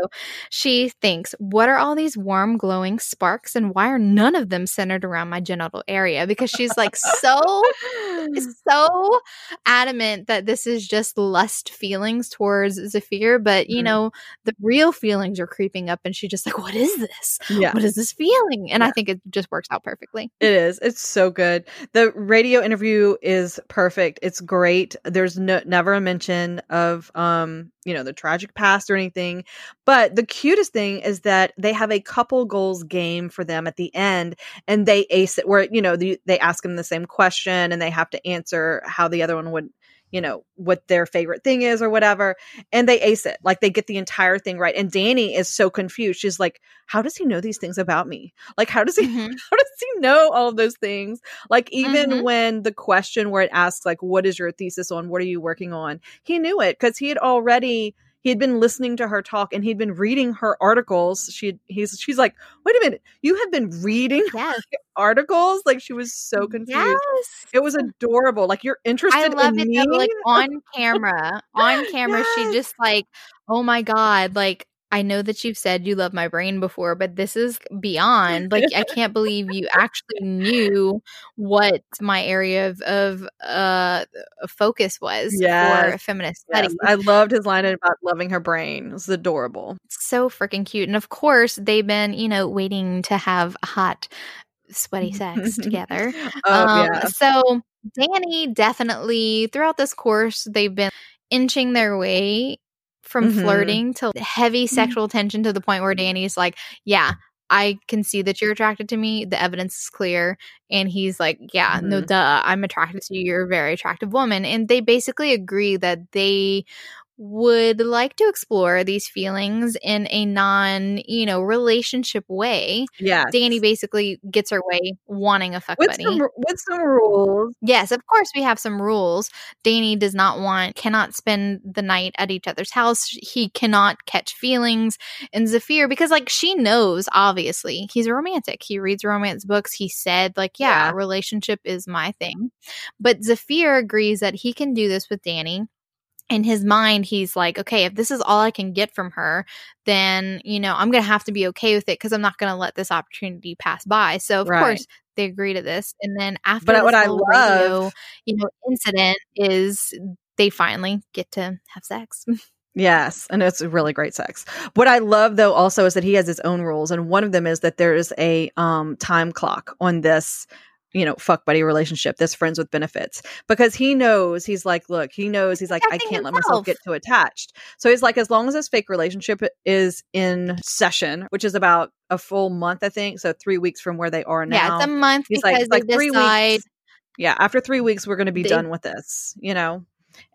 she thinks, What are all these warm, glowing sparks and why are none of them centered around my genital area? Because she's like so so adamant that this is just lust feelings towards Zafir, but you Mhm. know, the real feelings are creeping up and she's just like, What is this? yeah. What is this feeling? And I think it just works out perfectly. It is. It's so good. The radio interview is perfect. It's great. There's no never a mention of um, you know, the tragic past or anything. But the cutest thing is that they have a couple goals game for them at the end and they ace it where, you know, the, they ask them the same question and they have to answer how the other one would you know what their favorite thing is or whatever and they ace it like they get the entire thing right and dani is so confused she's like how does he know these things about me like how does he Mhm. how does he know all of those things? Like even Mhm. when the question where it asks like what is your thesis on, what are you working on? He knew it cuz he had already he had been listening to her talk and he'd been reading her articles. She he's she's like, "Wait a minute. You have been reading Yes. articles?" Like she was so confused. Yes. It was adorable. Like you're interested I love in it me? though, like on camera. On camera, Yes. she just like, oh my God, like I know that you've said you love my brain before, but this is beyond. Like I can't believe you actually knew what my area of, of uh focus was for Yes. feminist Yes. I loved his line about loving her brain. It was adorable. so freaking cute. And of course, they've been, you know, waiting to have hot, sweaty sex together. Oh um, yeah. So Dani definitely throughout this course they've been inching their way from Mhm. flirting to heavy sexual tension to the point where Dani's like, "Yeah, I can see that you're attracted to me. The evidence is clear. And he's like, Yeah, no, Mhm. duh. I'm attracted to you. You're a very attractive woman. And they basically agree that they would like to explore these feelings in a non, you know, relationship way. Yeah. Dani basically gets her way wanting a fuck with buddy. some with some rules. Yes, of course we have some rules. Dani does not want cannot spend the night at each other's house. He cannot catch feelings. And Zafir because like she knows obviously he's a romantic. He reads romance books. He said like yeah, Yeah. relationship is my thing. But Zafir agrees that he can do this with Dani. In his mind, he's like, okay, if this is all I can get from her, then, you know, I'm going to have to be okay with it because I'm not going to let this opportunity pass by. So, of Right. course, they agree to this. And then after But what I love- radio, you know, incident is they finally get to have sex. Yes, and it's really great sex. What I love though also is that he has his own rules, and one of them is that there is a um, time clock on this, you know, fuck buddy relationship. This friends with benefits because he knows he's like, look, he knows he's like, I can't let myself get too attached. So he's like, as long as this fake relationship is in session, which is about a full month, I think, so three weeks from where they are now. yeah, it's a month He's because like, like three weeks. Yeah, after three weeks, we're going to be They- done with this, you know?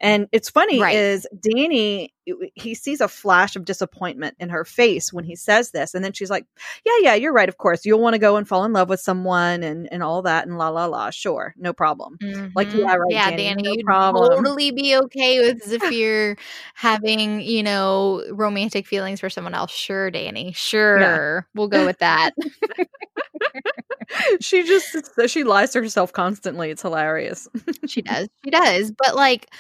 And it's funny Right. is Dani, he sees a flash of disappointment in her face when he says this. And then she's like, yeah, yeah, you're right. Of course, you'll want to go and fall in love with someone and, and all that and la, la, la. Sure. No problem. Like, Mhm. yeah, right, yeah, Dani, Dani, no you'd problem. totally be okay with Zafir having, you know, romantic feelings for someone else. Sure, Dani. Sure, we'll go with that. she just, she lies to herself constantly. It's hilarious. she does. She does. But like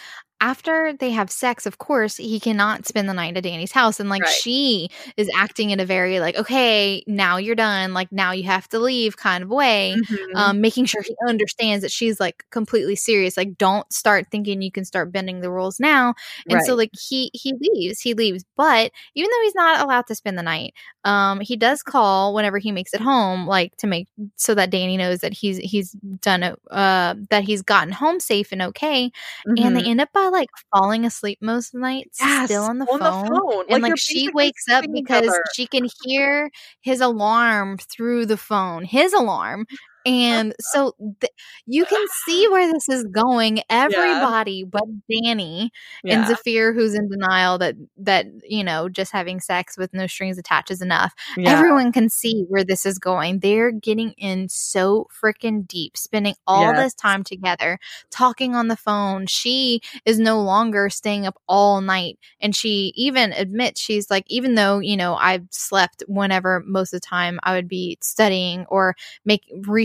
after they have sex, of course, he cannot spend the night at Dani's house. And like Right. she is acting in a very like, okay, now you're done. Like now you have to leave kind of way. Mhm. Um, making sure he understands that she's like completely serious. Like, don't start thinking you can start bending the rules now. And so like he he leaves, he leaves. But even though he's not allowed to spend the night, um, he does call whenever he makes it home, like to make so that Dani knows that he's he's done it, uh, that he's gotten home safe and okay. And Mhm. they end up by like falling asleep most nights Yes, still on the on phone. the phone. And like, you're she wakes up because she can hear his alarm through the phone, his alarm. And so th- you can see where this is going. Everybody but Dani and Yeah. Zafir, who's in denial that that you know just having sex with no strings attached is enough. Yeah. Everyone can see where this is going. They're getting in so freaking deep, spending all Yes. this time together, talking on the phone. She is no longer staying up all night. And she even admits, she's like, even though, you know, I've slept whenever most of the time I would be studying or make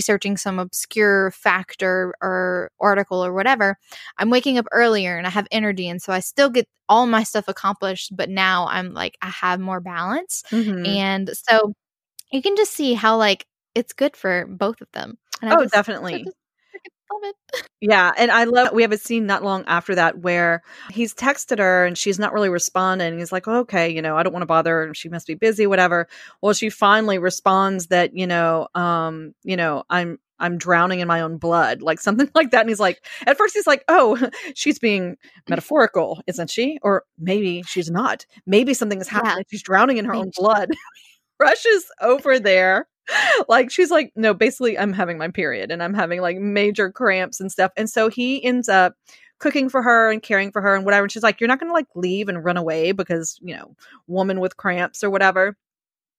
researching some obscure fact or, or article or whatever, I'm waking up earlier and I have energy. And so I still get all my stuff accomplished. But now I'm like, I have more balance. Mhm. And so you can just see how like it's good for both of them. And I Oh, just- definitely. just love it. Yeah, and I love we have a scene not long after that where he's texted her and she's not really responding. He's like, oh, "Okay, you know, I don't want to bother her. She must be busy, whatever." Well, she finally responds that, you know, um, you know, I'm I'm drowning in my own blood, like something like that. And he's like, at first he's like, "Oh, she's being metaphorical, isn't she?" Or maybe she's not. Maybe something is Yeah. happening. She's drowning in her Maybe own blood. Rushes over there like she's like no basically i'm having my period and i'm having like major cramps and stuff. And so he ends up cooking for her and caring for her and whatever. And she's like you're not gonna like leave and run away because you know woman with cramps or whatever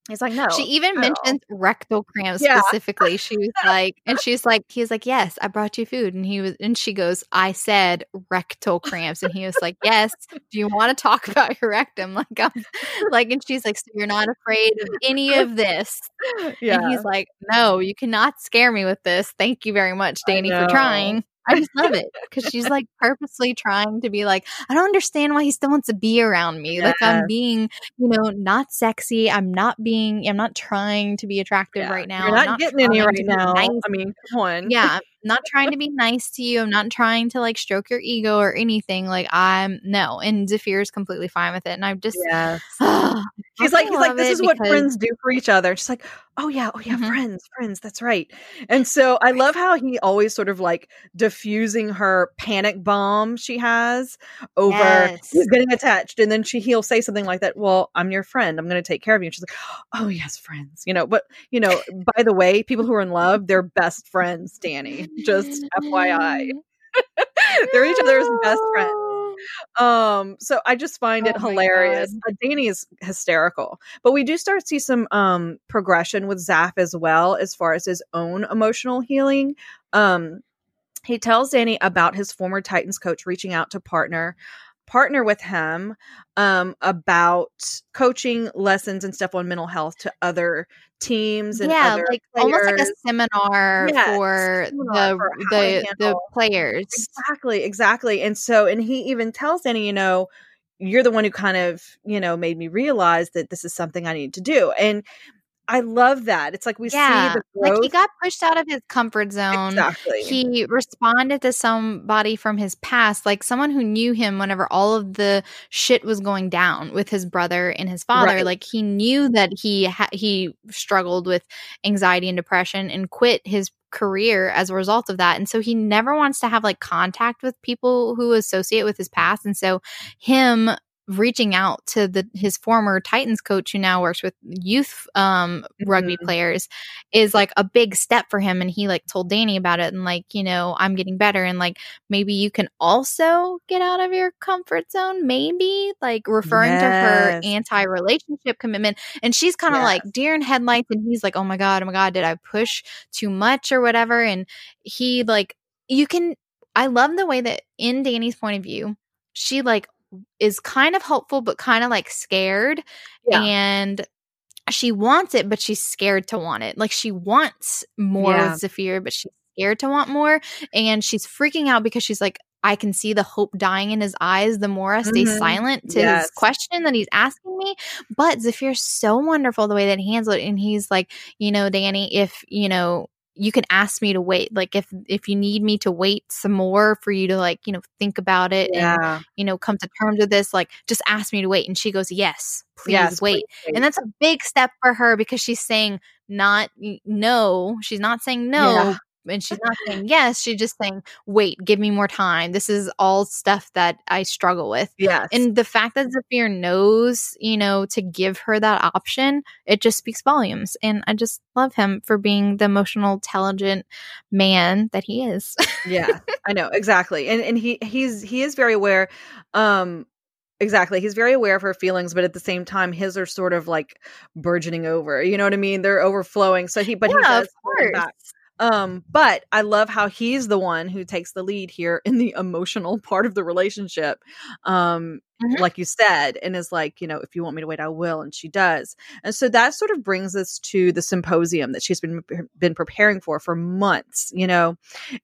he's like no She even no. mentioned rectal cramps Yeah. specifically. She was like, and she's like, he's like, yes, I brought you food, and he was, and she goes, I said rectal cramps, and he was like, yes. Do you want to talk about your rectum? Like, I'm like, and she's like, so you're not afraid of any of this? yeah And he's like, no, you cannot scare me with this. Thank you very much, Dani, for trying. I just love it because she's like purposely trying to be like, I don't understand why he still wants to be around me. Like I'm being, you know, not sexy. I'm not being, I'm not trying to be attractive Yeah. right now. you're I'm not, getting any right now nice. i mean come on Yeah, I'm not trying to be nice to you. I'm not trying to like stroke your ego or anything. Like I'm no, and Zafir is completely fine with it. And I'm just, yes I he's like, he's like, this is what friends do for each other. She's like, oh yeah, oh yeah, mm-hmm. friends, friends. That's right. And so I love how he always sort of like diffusing her panic bomb she has over yes. he's getting attached, and then she he'll say something like that. Well, I'm your friend. I'm going to take care of you. And she's like, oh yes, friends. You know, but you know, by the way, people who are in love, they're best friends. Dani, just FYI, they're each other's best friends. Um so i just find it oh hilarious. Uh, dani is hysterical but we do start to see some um progression with zaf as well as far as his own emotional healing. Um he tells dani about his former titans coach reaching out to partner partner with him um, about coaching lessons and stuff on mental health to other teams and yeah, like players. almost like a seminar yes, for seminar the for the the players. Exactly, exactly. And so, and he even tells Dani, you know, you're the one who kind of you know made me realize that this is something I need to do, and I love that. It's like we yeah, see the growth. Like he got pushed out of his comfort zone. Exactly. He responded to somebody from his past, like someone who knew him whenever all of the shit was going down with his brother and his father. Right. Like he knew that he ha- he struggled with anxiety and depression and quit his career as a result of that. And so he never wants to have like contact with people who associate with his past. And so him reaching out to the his former Titans coach who now works with youth um rugby mm-hmm. players is like a big step for him and he like told Dani about it and like you know I'm getting better and like maybe you can also get out of your comfort zone maybe like referring yes. to her anti-relationship commitment and she's kind of yes. like deer in headlights and he's like oh my god oh my god did I push too much or whatever and he like you can I love the way that in Dani's point of view she like is kind of hopeful but kind of like scared yeah. and she wants it but she's scared to want it like she wants more yeah. with zafir but she's scared to want more and she's freaking out because she's like I can see the hope dying in his eyes the more I stay mm-hmm. silent to yes. his question that he's asking me. But Zafir's so wonderful the way that he handles it. And he's like, you know, Dani, if, you know, you can ask me to wait like if if you need me to wait some more for you to like you know think about it yeah. and you know come to terms with this like just ask me to wait and she goes yes please yes, wait please. and that's a big step for her because she's saying not no she's not saying no yeah and she's not saying yes she's just saying wait give me more time this is all stuff that i struggle with yeah and the fact that zafir knows you know to give her that option it just speaks volumes and i just love him for being the emotional intelligent man that he is yeah i know exactly and and he he's he is very aware um Exactly. He's very aware of her feelings, but at the same time, his are sort of like burgeoning over. You know what I mean? They're overflowing. So he, but yeah, he does of course. Um, but I love how he's the one who takes the lead here in the emotional part of the relationship. Um, mm-hmm. like you said, and is like, you know, if you want me to wait, I will, and she does. And so that sort of brings us to the symposium that she's been been preparing for for months, you know.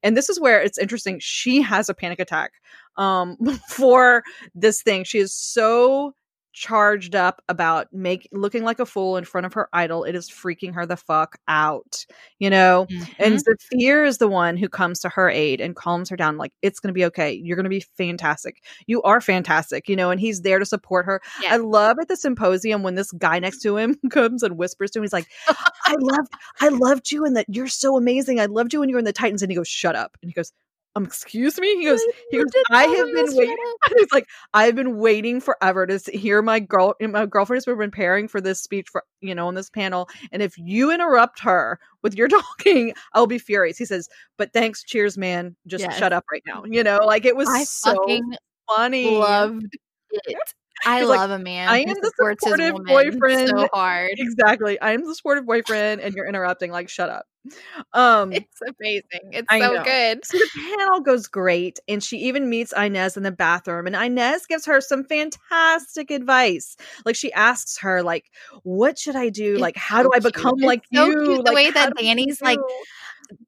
And this is where it's interesting. She has a panic attack um for this thing. She is so charged up about make looking like a fool in front of her idol. It is freaking her the fuck out, you know. Mm-hmm. And Zafir is the one who comes to her aid and calms her down. Like it's going to be okay. You're going to be fantastic. You are fantastic, you know. And he's there to support her. Yeah. I love at the symposium when this guy next to him comes and whispers to him. He's like, "I loved, I loved you, and that you're so amazing. I loved you when you were in the Titans." And he goes, "Shut up." And he goes, um, excuse me? He goes, he goes, I have been waiting. He's like, I've been waiting forever to hear my girl, my girlfriend has been preparing for this speech for, you know, on this panel. And if you interrupt her with your talking, I'll be furious. He says, but thanks. Cheers, man. Just yes. shut up right now. You know, like it was I so funny. Loved it. I love like, a man. I am the supportive boyfriend. So hard. Exactly. I am the supportive boyfriend, and you're interrupting. Like, shut up. Um, it's amazing. It's I so know. good. So the panel goes great, and she even meets Inez in the bathroom, and Inez gives her some fantastic advice. Like she asks her, like, "What should I do? It's like, how so do I become cute. like it's you?" So the way that Dani's like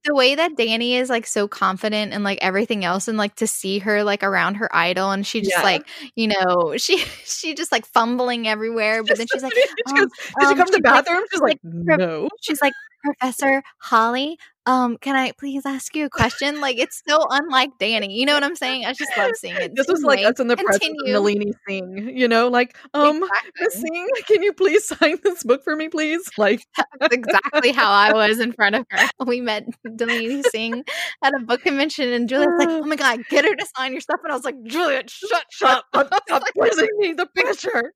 the way that Dani is like so confident and like everything else and like to see her like around her idol and she just yeah. like you know she she just like fumbling everywhere but then she's like um, she, goes, um, she comes to the bathroom? Like, she's like no. she's like Professor Holly um, can I please ask you a question? Like it's so unlike Dani. You know what I'm saying? I just love seeing it. This was like us in the of Nalini Singh, you know, like, um, exactly. Singh, can you please sign this book for me, please? Like That's exactly how I was in front of her. We met Nalini Singh at a book convention and Juliet's like, Oh my god, get her to sign your stuff. And I was like, Juliet, shut shut up. Stop quizzing me the picture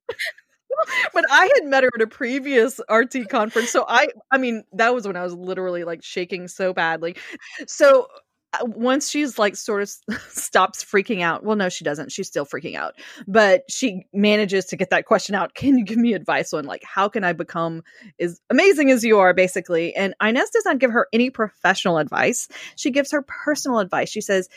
but I had met her at a previous RT conference. So I I mean, that was when I was literally like shaking so badly. So uh, once she's like sort of stops freaking out well no she doesn't she's still freaking out but she manages to get that question out can you give me advice on like how can i become as amazing as you are basically and inez does not give her any professional advice she gives her personal advice she says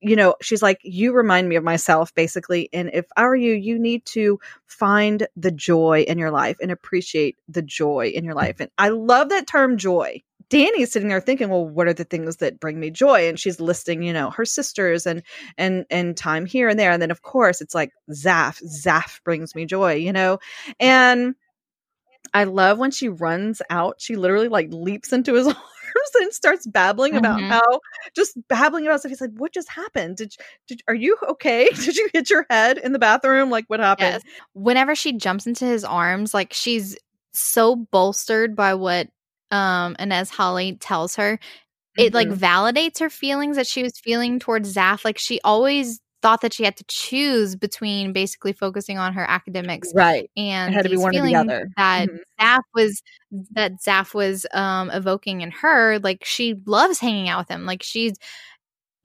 you know, she's like, you remind me of myself, basically. And if I were you, you need to find the joy in your life and appreciate the joy in your mm. life. And I love that term joy. Dani's sitting there thinking, well, what are the things that bring me joy? And she's listing, you know, her sisters and and and time here and there. And then of course it's like Zaf. Zaf brings me joy, you know? And I love when she runs out, she literally like leaps into his and starts babbling mm-hmm. about how just babbling about stuff. He's like, "What just happened? Did did are you okay? Did you hit your head in the bathroom? Like what happened?" Yes. Whenever she jumps into his arms, like she's so bolstered by what um Inez Holly tells her. It mm-hmm. like validates her feelings that she was feeling towards Zaf. Like she always thought that she had to choose between basically focusing on her academics right. And it had to be one or the other. that mm-hmm. Zaf was that Zaf was um evoking in her like she loves hanging out with him. Like she's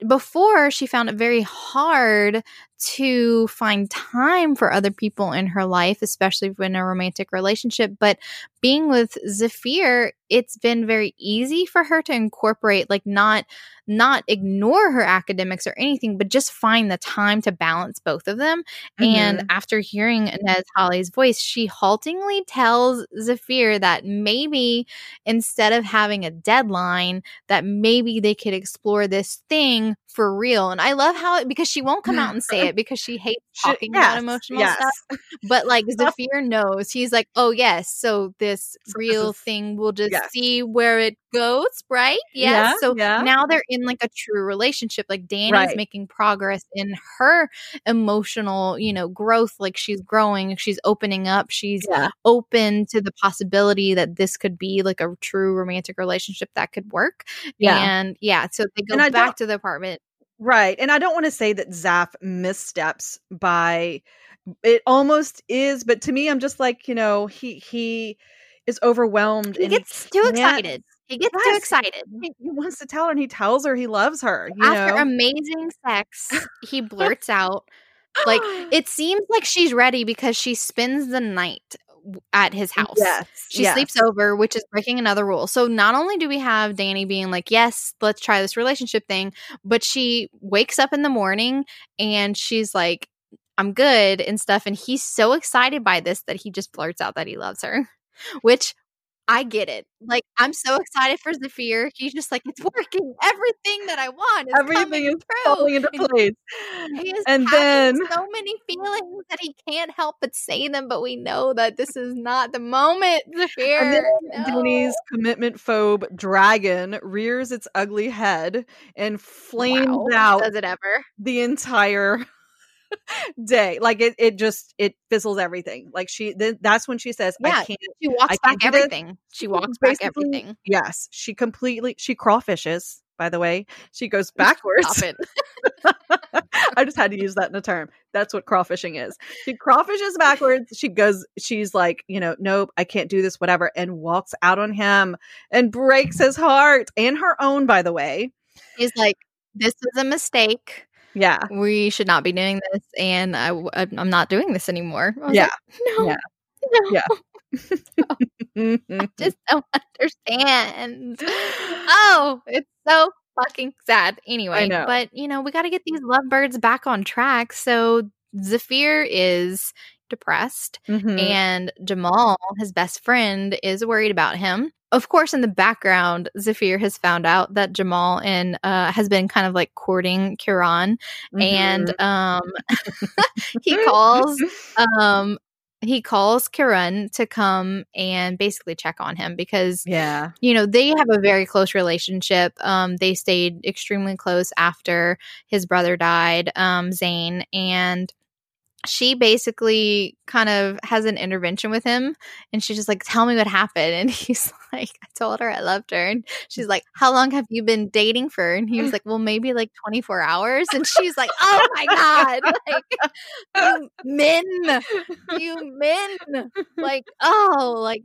before she found it very hard to find time for other people in her life, especially when a romantic relationship. But being with Zafir, it's been very easy for her to incorporate, like not not ignore her academics or anything, but just find the time to balance both of them. Mm-hmm. And after hearing Inez Holly's voice, she haltingly tells Zafir that maybe instead of having a deadline, that maybe they could explore this thing for real. And I love how it because she won't come out and say it because she hates talking yes, about emotional yes. stuff. But like Zafir knows, he's like, oh yes, so this real thing we'll just yes. see where it goes, right? Yes. Yeah, so yeah. now they're in like a true relationship. Like Dani's right. making progress in her emotional, you know, growth. Like she's growing, she's opening up, she's yeah. open to the possibility that this could be like a true romantic relationship that could work. Yeah. And yeah, so they go back to the apartment. Right. And I don't want to say that Zaf missteps by it almost is, but to me, I'm just like, you know, he he is overwhelmed. He gets he too excited. He gets yes, too excited. He, he, wants to tell her and he tells her he loves her. After know? amazing sex, he blurts out, like, it seems like she's ready because she spends the night at his house. Yes. She yes. sleeps over, which is breaking another rule. So not only do we have Dani being like, "Yes, let's try this relationship thing," but she wakes up in the morning and she's like, "I'm good" and stuff and he's so excited by this that he just blurts out that he loves her. Which I get it. Like I'm so excited for Zafir. He's just like it's working. Everything that I want is everything is true. falling into place. He is and then so many feelings that he can't help but say them. But we know that this is not the moment. Zafir. And then no. Commitment phobe dragon rears its ugly head and flames wow. out. Does it ever? The entire day. Like it, it just it fizzles everything. Like she, th- that's when she says, yeah, "I can't." She walks back everything. She walks back everything. Yes, she completely she crawfishes. By the way, she goes backwards. I just had to use that in a term. That's what crawfishing is. She crawfishes backwards. She goes. She's like, you know, nope, I can't do this. Whatever, and walks out on him and breaks his heart and her own. By the way, he's like, "This is a mistake." Yeah. We should not be doing this. And I, I'm not doing this anymore. Yeah. Like, no. Yeah. No. Yeah. I just don't understand. Oh, it's so fucking sad. Anyway, but you know, we got to get these lovebirds back on track. So Zafir is depressed mm-hmm. and Jamal, his best friend, is worried about him of course, in the background, Zafir has found out that Jamal and uh, has been kind of like courting Kiran, mm-hmm. and um, he calls um, he calls Kiran to come and basically check on him because Yeah. you know they have a very close relationship um they stayed extremely close after his brother died um Zane and she basically kind of has an intervention with him and she's just like tell me what happened. And he's like i told her i loved her and she's like how long have you been dating for? And he was like well maybe like 24 hours. And she's like oh my god like you men you men like oh like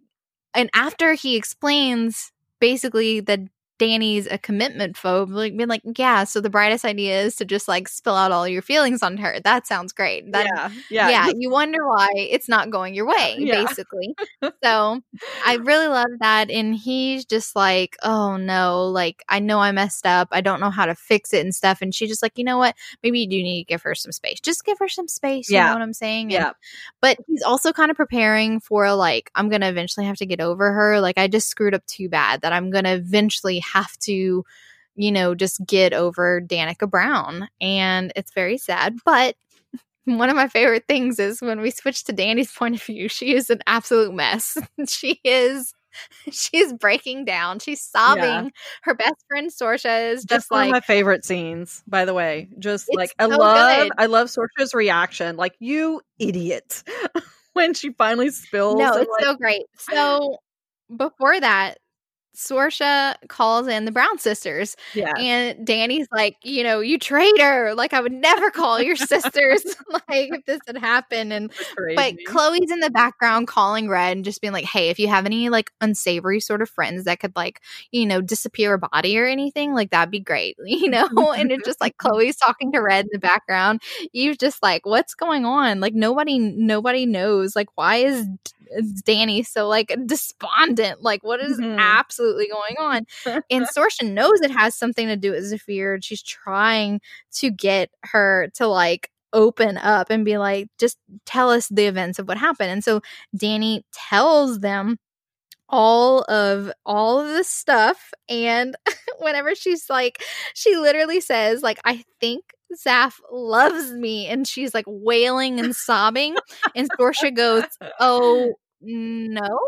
and after he explains basically that Dani's a commitment phobe, like being like, yeah, so the brightest idea is to just like spill out all your feelings on her. That sounds great. That, yeah. yeah. Yeah. you wonder why it's not going your way, Yeah. basically. so I really love that. And he's just like, oh no, like I know I messed up. I don't know how to fix it and stuff. And she's just like, you know what? Maybe you do need to give her some space. Just give her some space. You Yeah. know what I'm saying? And Yeah. but he's also kind of preparing for like i'm gonna eventually have to get over her like i just screwed up too bad that i'm gonna eventually have to you know just get over danika brown and it's very sad but one of my favorite things is when we switch to dani's point of view she is an absolute mess she is she's breaking down she's sobbing her best friend sorcha is That's just one like of my favorite scenes, by the way. Just like I so love good. I love Sorcha's reaction. Like, you idiot. when she finally spills. No, it's like, so great. So before that, Sorcha calls in the Brown sisters, yeah. and Dani's like, you know, you traitor! Like I would never call your sisters like if this had happened. And but. Chloe's in the background calling Red and just being like, hey, if you have any like unsavory sort of friends that could like, you know, disappear a body or anything, like that'd be great, you know. and it's just like Chloe's talking to Red in the background. You're just like, what's going on? Like nobody, nobody knows. Like why is is Dani so like despondent? Like what is Mhm. absolutely going on? and Sorcha knows it has something to do with Zafir. and She's trying to get her to like open up and be like, just tell us the events of what happened. And so Dani tells them all of all of this stuff and whenever she's like she literally says like i think Zaf loves me and she's like wailing and sobbing and Sorcha goes oh no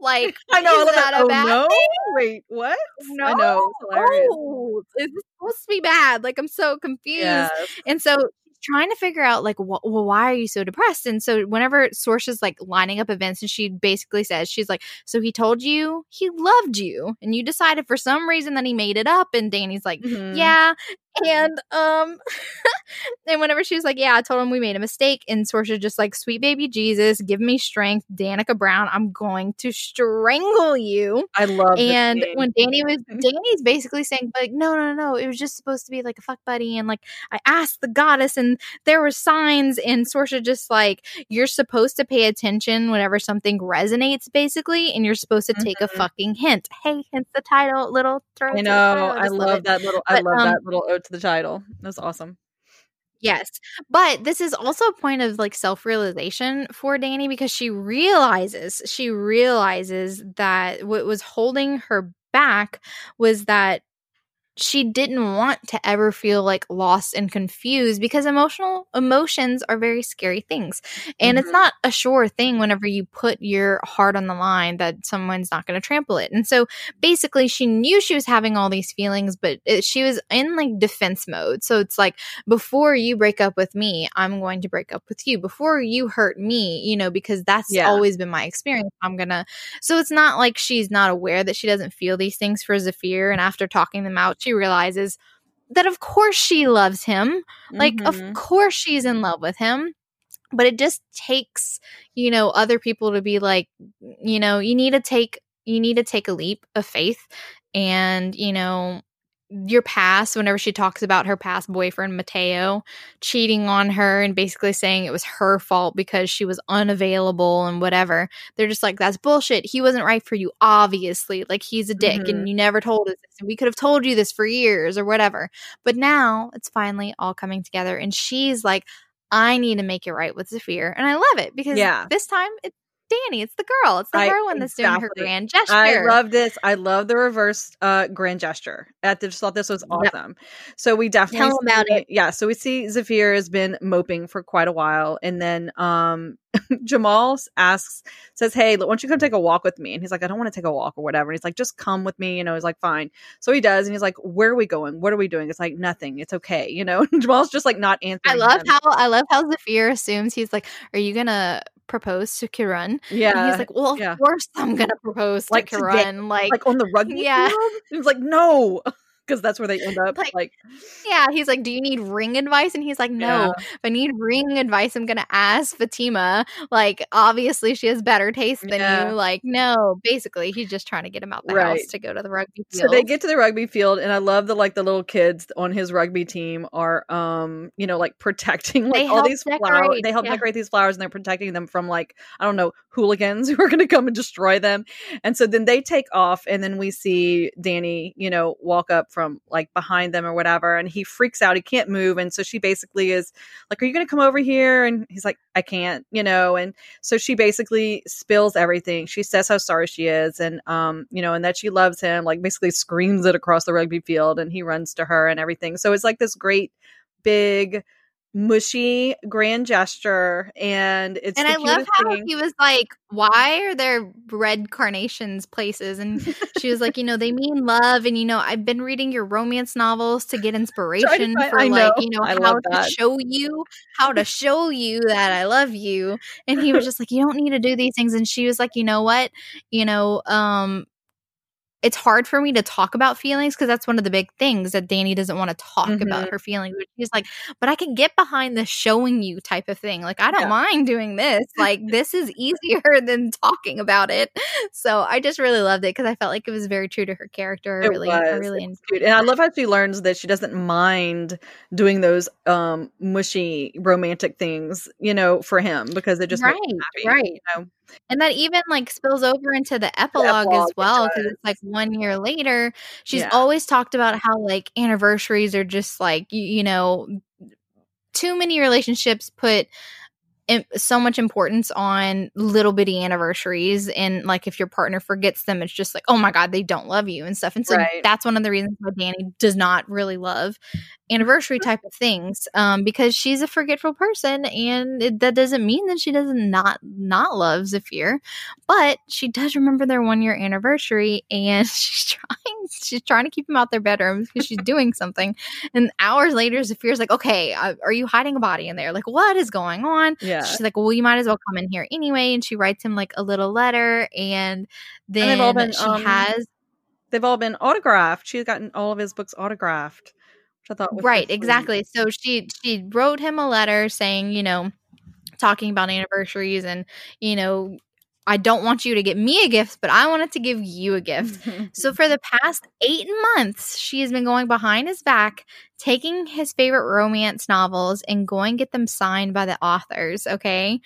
like I know. Is that that. a Oh bad no! thing? Wait, what? no I know. It's oh is this supposed to be bad like i'm so confused Yes. and so trying to figure out like wh- well why are you so depressed and so whenever Sorcha's like lining up events and she basically says she's like so he told you he loved you and you decided for some reason that he made it up and Dani's like Mhm. yeah and um and whenever she was like yeah I told him we made a mistake and Sorcha just like sweet baby Jesus give me strength Danika Brown I'm going to strangle you I love. and when Dani was Dani's basically saying like no no no it was just supposed to be like a fuck buddy and like I asked the goddess and there were signs and Sorcha just like you're supposed to pay attention whenever something resonates basically and you're supposed to take a Mhm. fucking hint hey hence the title little throw I know. I just love, that little. I But, love um, that little to the title. That's awesome. Yes. But this is also a point of like self realization for Dani because she realizes, she realizes that what was holding her back was that she didn't want to ever feel like lost and confused because emotional emotions are very scary things. And it's Mhm. not a sure thing whenever you put your heart on the line that someone's not going to trample it. And so basically she knew she was having all these feelings but it, she was in like defense mode. So it's like before you break up with me, I'm going to break up with you. Before you hurt me, you know, because that's Yeah. always been my experience. I'm going to so it's not like she's not aware that she doesn't feel these things for Zafir. And after talking them out, she realizes that of course she loves him. Like, Mhm. of course she's in love with him. But it just takes, you know, other people to be like, you know, you need to take you need to take a leap of faith and, you know, your past, whenever she talks about her past boyfriend, Mateo, cheating on her and basically saying it was her fault because she was unavailable and whatever, they're just like, that's bullshit. He wasn't right for you, obviously. Like, he's a dick Mhm. and you never told us this. And we could have told you this for years or whatever. But now it's finally all coming together. And she's like, I need to make it right with Zafir. And I love it because Yeah. this time it's Dani. It's the girl. It's the I- heroine that's doing her grand gesture. I love this. I love the reverse uh grand gesture. I just thought this was Yep. awesome. So we definitely Tell about see- it. Yeah, so we see Zafir has been moping for quite a while, and then um Jamal asks, says, "Hey, why don't you come take a walk with me?" And he's like, "I don't want to take a walk or whatever." And he's like, "Just come with me." You know, he's like, "Fine." So he does, and he's like, "Where are we going? What are we doing?" It's like nothing. It's okay. You know, and Jamal's just like not answering. I love him. how I love how Zafir assumes he's like, "Are you gonna propose to Kiran?" yeah, and he's like, "Well, of yeah. course I'm gonna propose to Like today, Kiran." Like, like on the rugby Yeah. field. He was like, "No." Because that's where they end up. Like, like yeah, he's like, "Do you need ring advice?" And he's like, "No, Yeah. if I need ring advice, I'm gonna ask Fatima. Like, obviously she has better taste than Yeah. you. Like, no, basically he's just trying to get him out the Right. house to go to the rugby field. So they get to the rugby field, and I love the like the little kids on his rugby team are, um, you know, like protecting like They all these flowers. They help yeah. decorate these flowers, and they're protecting them from like I don't know hooligans who are going to come and destroy them. And so then they take off, and then we see Dani, you know, walk up from like behind them or whatever, and he freaks out. He can't move, and so she basically is like, "Are you going to come over here?" And he's like, "I can't," you know, and so she basically spills everything. She says how sorry she is and um, you know, and that she loves him, like basically screams it across the rugby field and he runs to her and everything. So it's like this great big mushy grand gesture and it's and I love how thing. he was like, "Why are there red carnations places?" And she was like, "You know, they mean love, and you know, I've been reading your romance novels to get inspiration find- for I like, know. you know, I how to show you, how to show you that I love you." And he was just like, "You don't need to do these things." And she was like, "You know what? You know, um." It's hard for me to talk about feelings because that's one of the big things that Dani doesn't want to talk Mhm. about her feelings. But she's like, but I can get behind the showing you type of thing. Like, I don't Yeah. mind doing this. Like, this is easier than talking about it. So I just really loved it because I felt like it was very true to her character. It really, was. really Cute. And I love how she learns that she doesn't mind doing those um mushy romantic things, you know, for him because it just right, makes him happy. right. You know? And that even like spills over into the epilogue, epilogue, as well because it's like one year later. She's Yeah. always talked about how like anniversaries are just like you, you know, too many relationships put so much importance on little bitty anniversaries and like if your partner forgets them it's just like oh my god they don't love you and stuff and so Right. that's one of the reasons why dani does not really love anniversary type of things um because she's a forgetful person and it, that doesn't mean that she doesn't not not love zafir but she does remember their one year anniversary and she's trying she's trying to keep him out their bedrooms because she's doing something and hours later zafir's like okay uh, are you hiding a body in there like what is going on Yeah. She's like, well, you might as well come in here anyway. And she writes him like a little letter. And then they've all been, she um, has, They've all been autographed. She's gotten all of his books autographed, I thought right, exactly. So she, she wrote him a letter saying, you know, talking about anniversaries and, you know, I don't want you to get me a gift, but I wanted to give you a gift. So for the past eight months, she has been going behind his back, taking his favorite romance novels and going get them signed by the authors. Okay.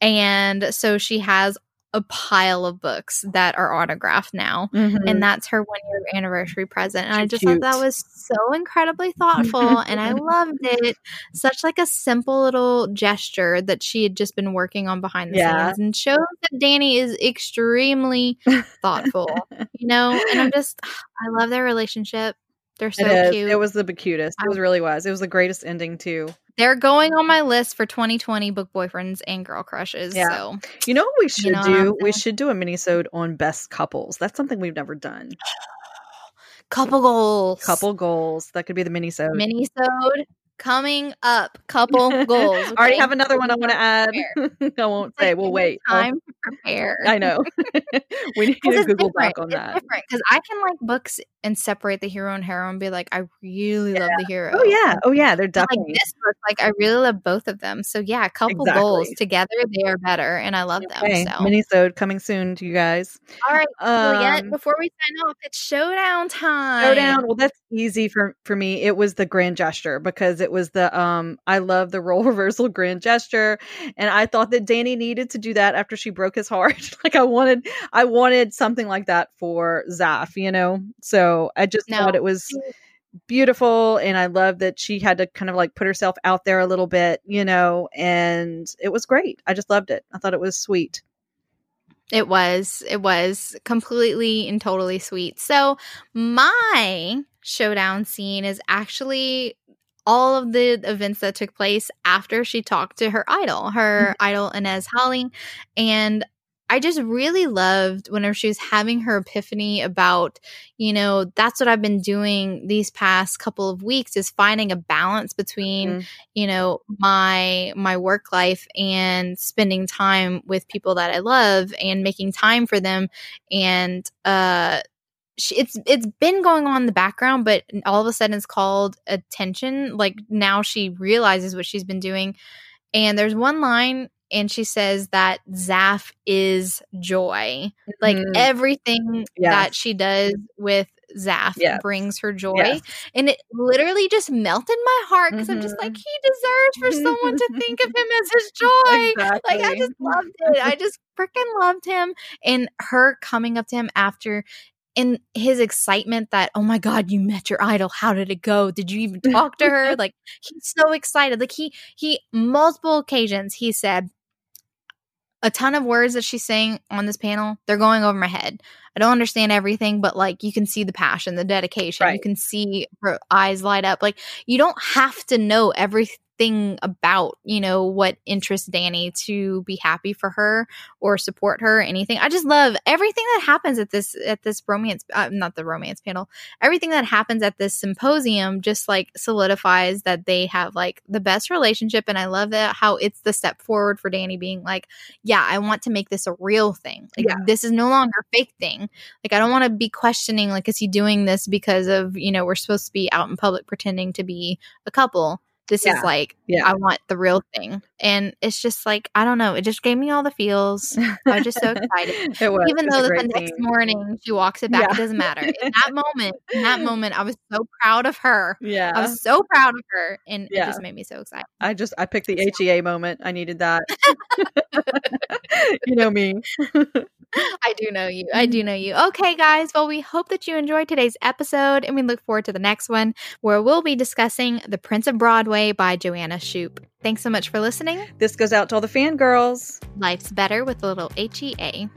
And so she has a pile of books that are autographed now. Mhm. And that's her one year anniversary present. And I just thought that was so incredibly thoughtful. and I loved it. Such like a simple little gesture that she had just been working on behind the Yeah. scenes and shows that Dani is extremely thoughtful you know and i'm just i love their relationship they're so it cute It was the cutest. It was really was. It was the greatest ending too. They're going on my list for 2020 book boyfriends and girl crushes Yeah. so You know what we should know do? We should do a mini-sode on best couples. That's something we've never done. couple goals Couple goals. That could be the mini-sode. mini-sode coming up couple goals I already have another one I want to add. I won't say. We'll wait. I'll- time to prepare I know. we need to Google back on it's that. because I can like books and separate the hero and heroine and be like, I really love the hero. Oh yeah. Oh yeah. They're And, like definitely this book, like I really love both of them. So yeah, couple goals together, they are better, and I love okay. them. So Mini-sode coming soon to you guys. all right, Juliet, Um, before we sign off, it's showdown time. Showdown. Well, that's easy for for me. It was the grand gesture because it was the um. I love the role reversal grand gesture, and I thought that Dani needed to do that after she broke his heart. like I wanted, I wanted something like that for Zaf. You know, so I just No. thought it was beautiful, and I love that she had to kind of like put herself out there a little bit. You know, and it was great. I just loved it. I thought it was sweet. It was. It was completely and totally sweet. So, my showdown scene is actually all of the events that took place after she talked to her idol, her mm-hmm. idol Inez Holly. And I just really loved whenever she was having her epiphany about, you know, that's what I've been doing these past couple of weeks is finding a balance between, mm-hmm. you know, my my work life and spending time with people that I love and making time for them and uh it's it's been going on in the background, but all of a sudden it's called attention. Like now she realizes what she's been doing. And there's one line and she says that Zaf is joy. Mm-hmm. Like everything yes. that she does with Zaf yes. brings her joy. Yes. And it literally just melted my heart because mm-hmm. I'm just like, mm-hmm. he deserves for someone to think of him as his joy. Exactly. Like, I just loved it. I just freaking loved him. And her coming up to him after and his excitement that oh my god you met your idol how did it go did you even talk to her like he's so excited like he he multiple occasions he said a ton of words that she's saying on this panel, they're going over my head. I don't understand everything, but like you can see the passion, the dedication. Right. You can see her eyes light up. Like you don't have to know everything thing about, you know, what interests Dani to be happy for her or support her, anything. I just love everything that happens at this at this romance uh, not the romance panel. Everything that happens at this symposium just like solidifies that they have like the best relationship and I love that how it's the step forward for Dani being like, yeah, I want to make this a real thing. Like yeah. this is no longer a fake thing. Like I don't want to be questioning like is he doing this because of, you know, we're supposed to be out in public pretending to be a couple this yeah. is like, yeah. I want the real thing. And it's just like, I don't know. It just gave me all the feels. I was just so excited. it was, Even though the next morning she walks it back, yeah. it doesn't matter. In that moment, in that moment, I was so proud of her. Yeah. I was so proud of her. And it just made me so excited. I just, I picked the HEA moment. I needed that. you know me. I do know you. I do know you. Okay, guys. Well, we hope that you enjoyed today's episode and we look forward to the next one where we'll be discussing The Prince of Broadway by Joanna Shupe. Thanks so much for listening. This goes out to all the fangirls. Life's better with a little HEA.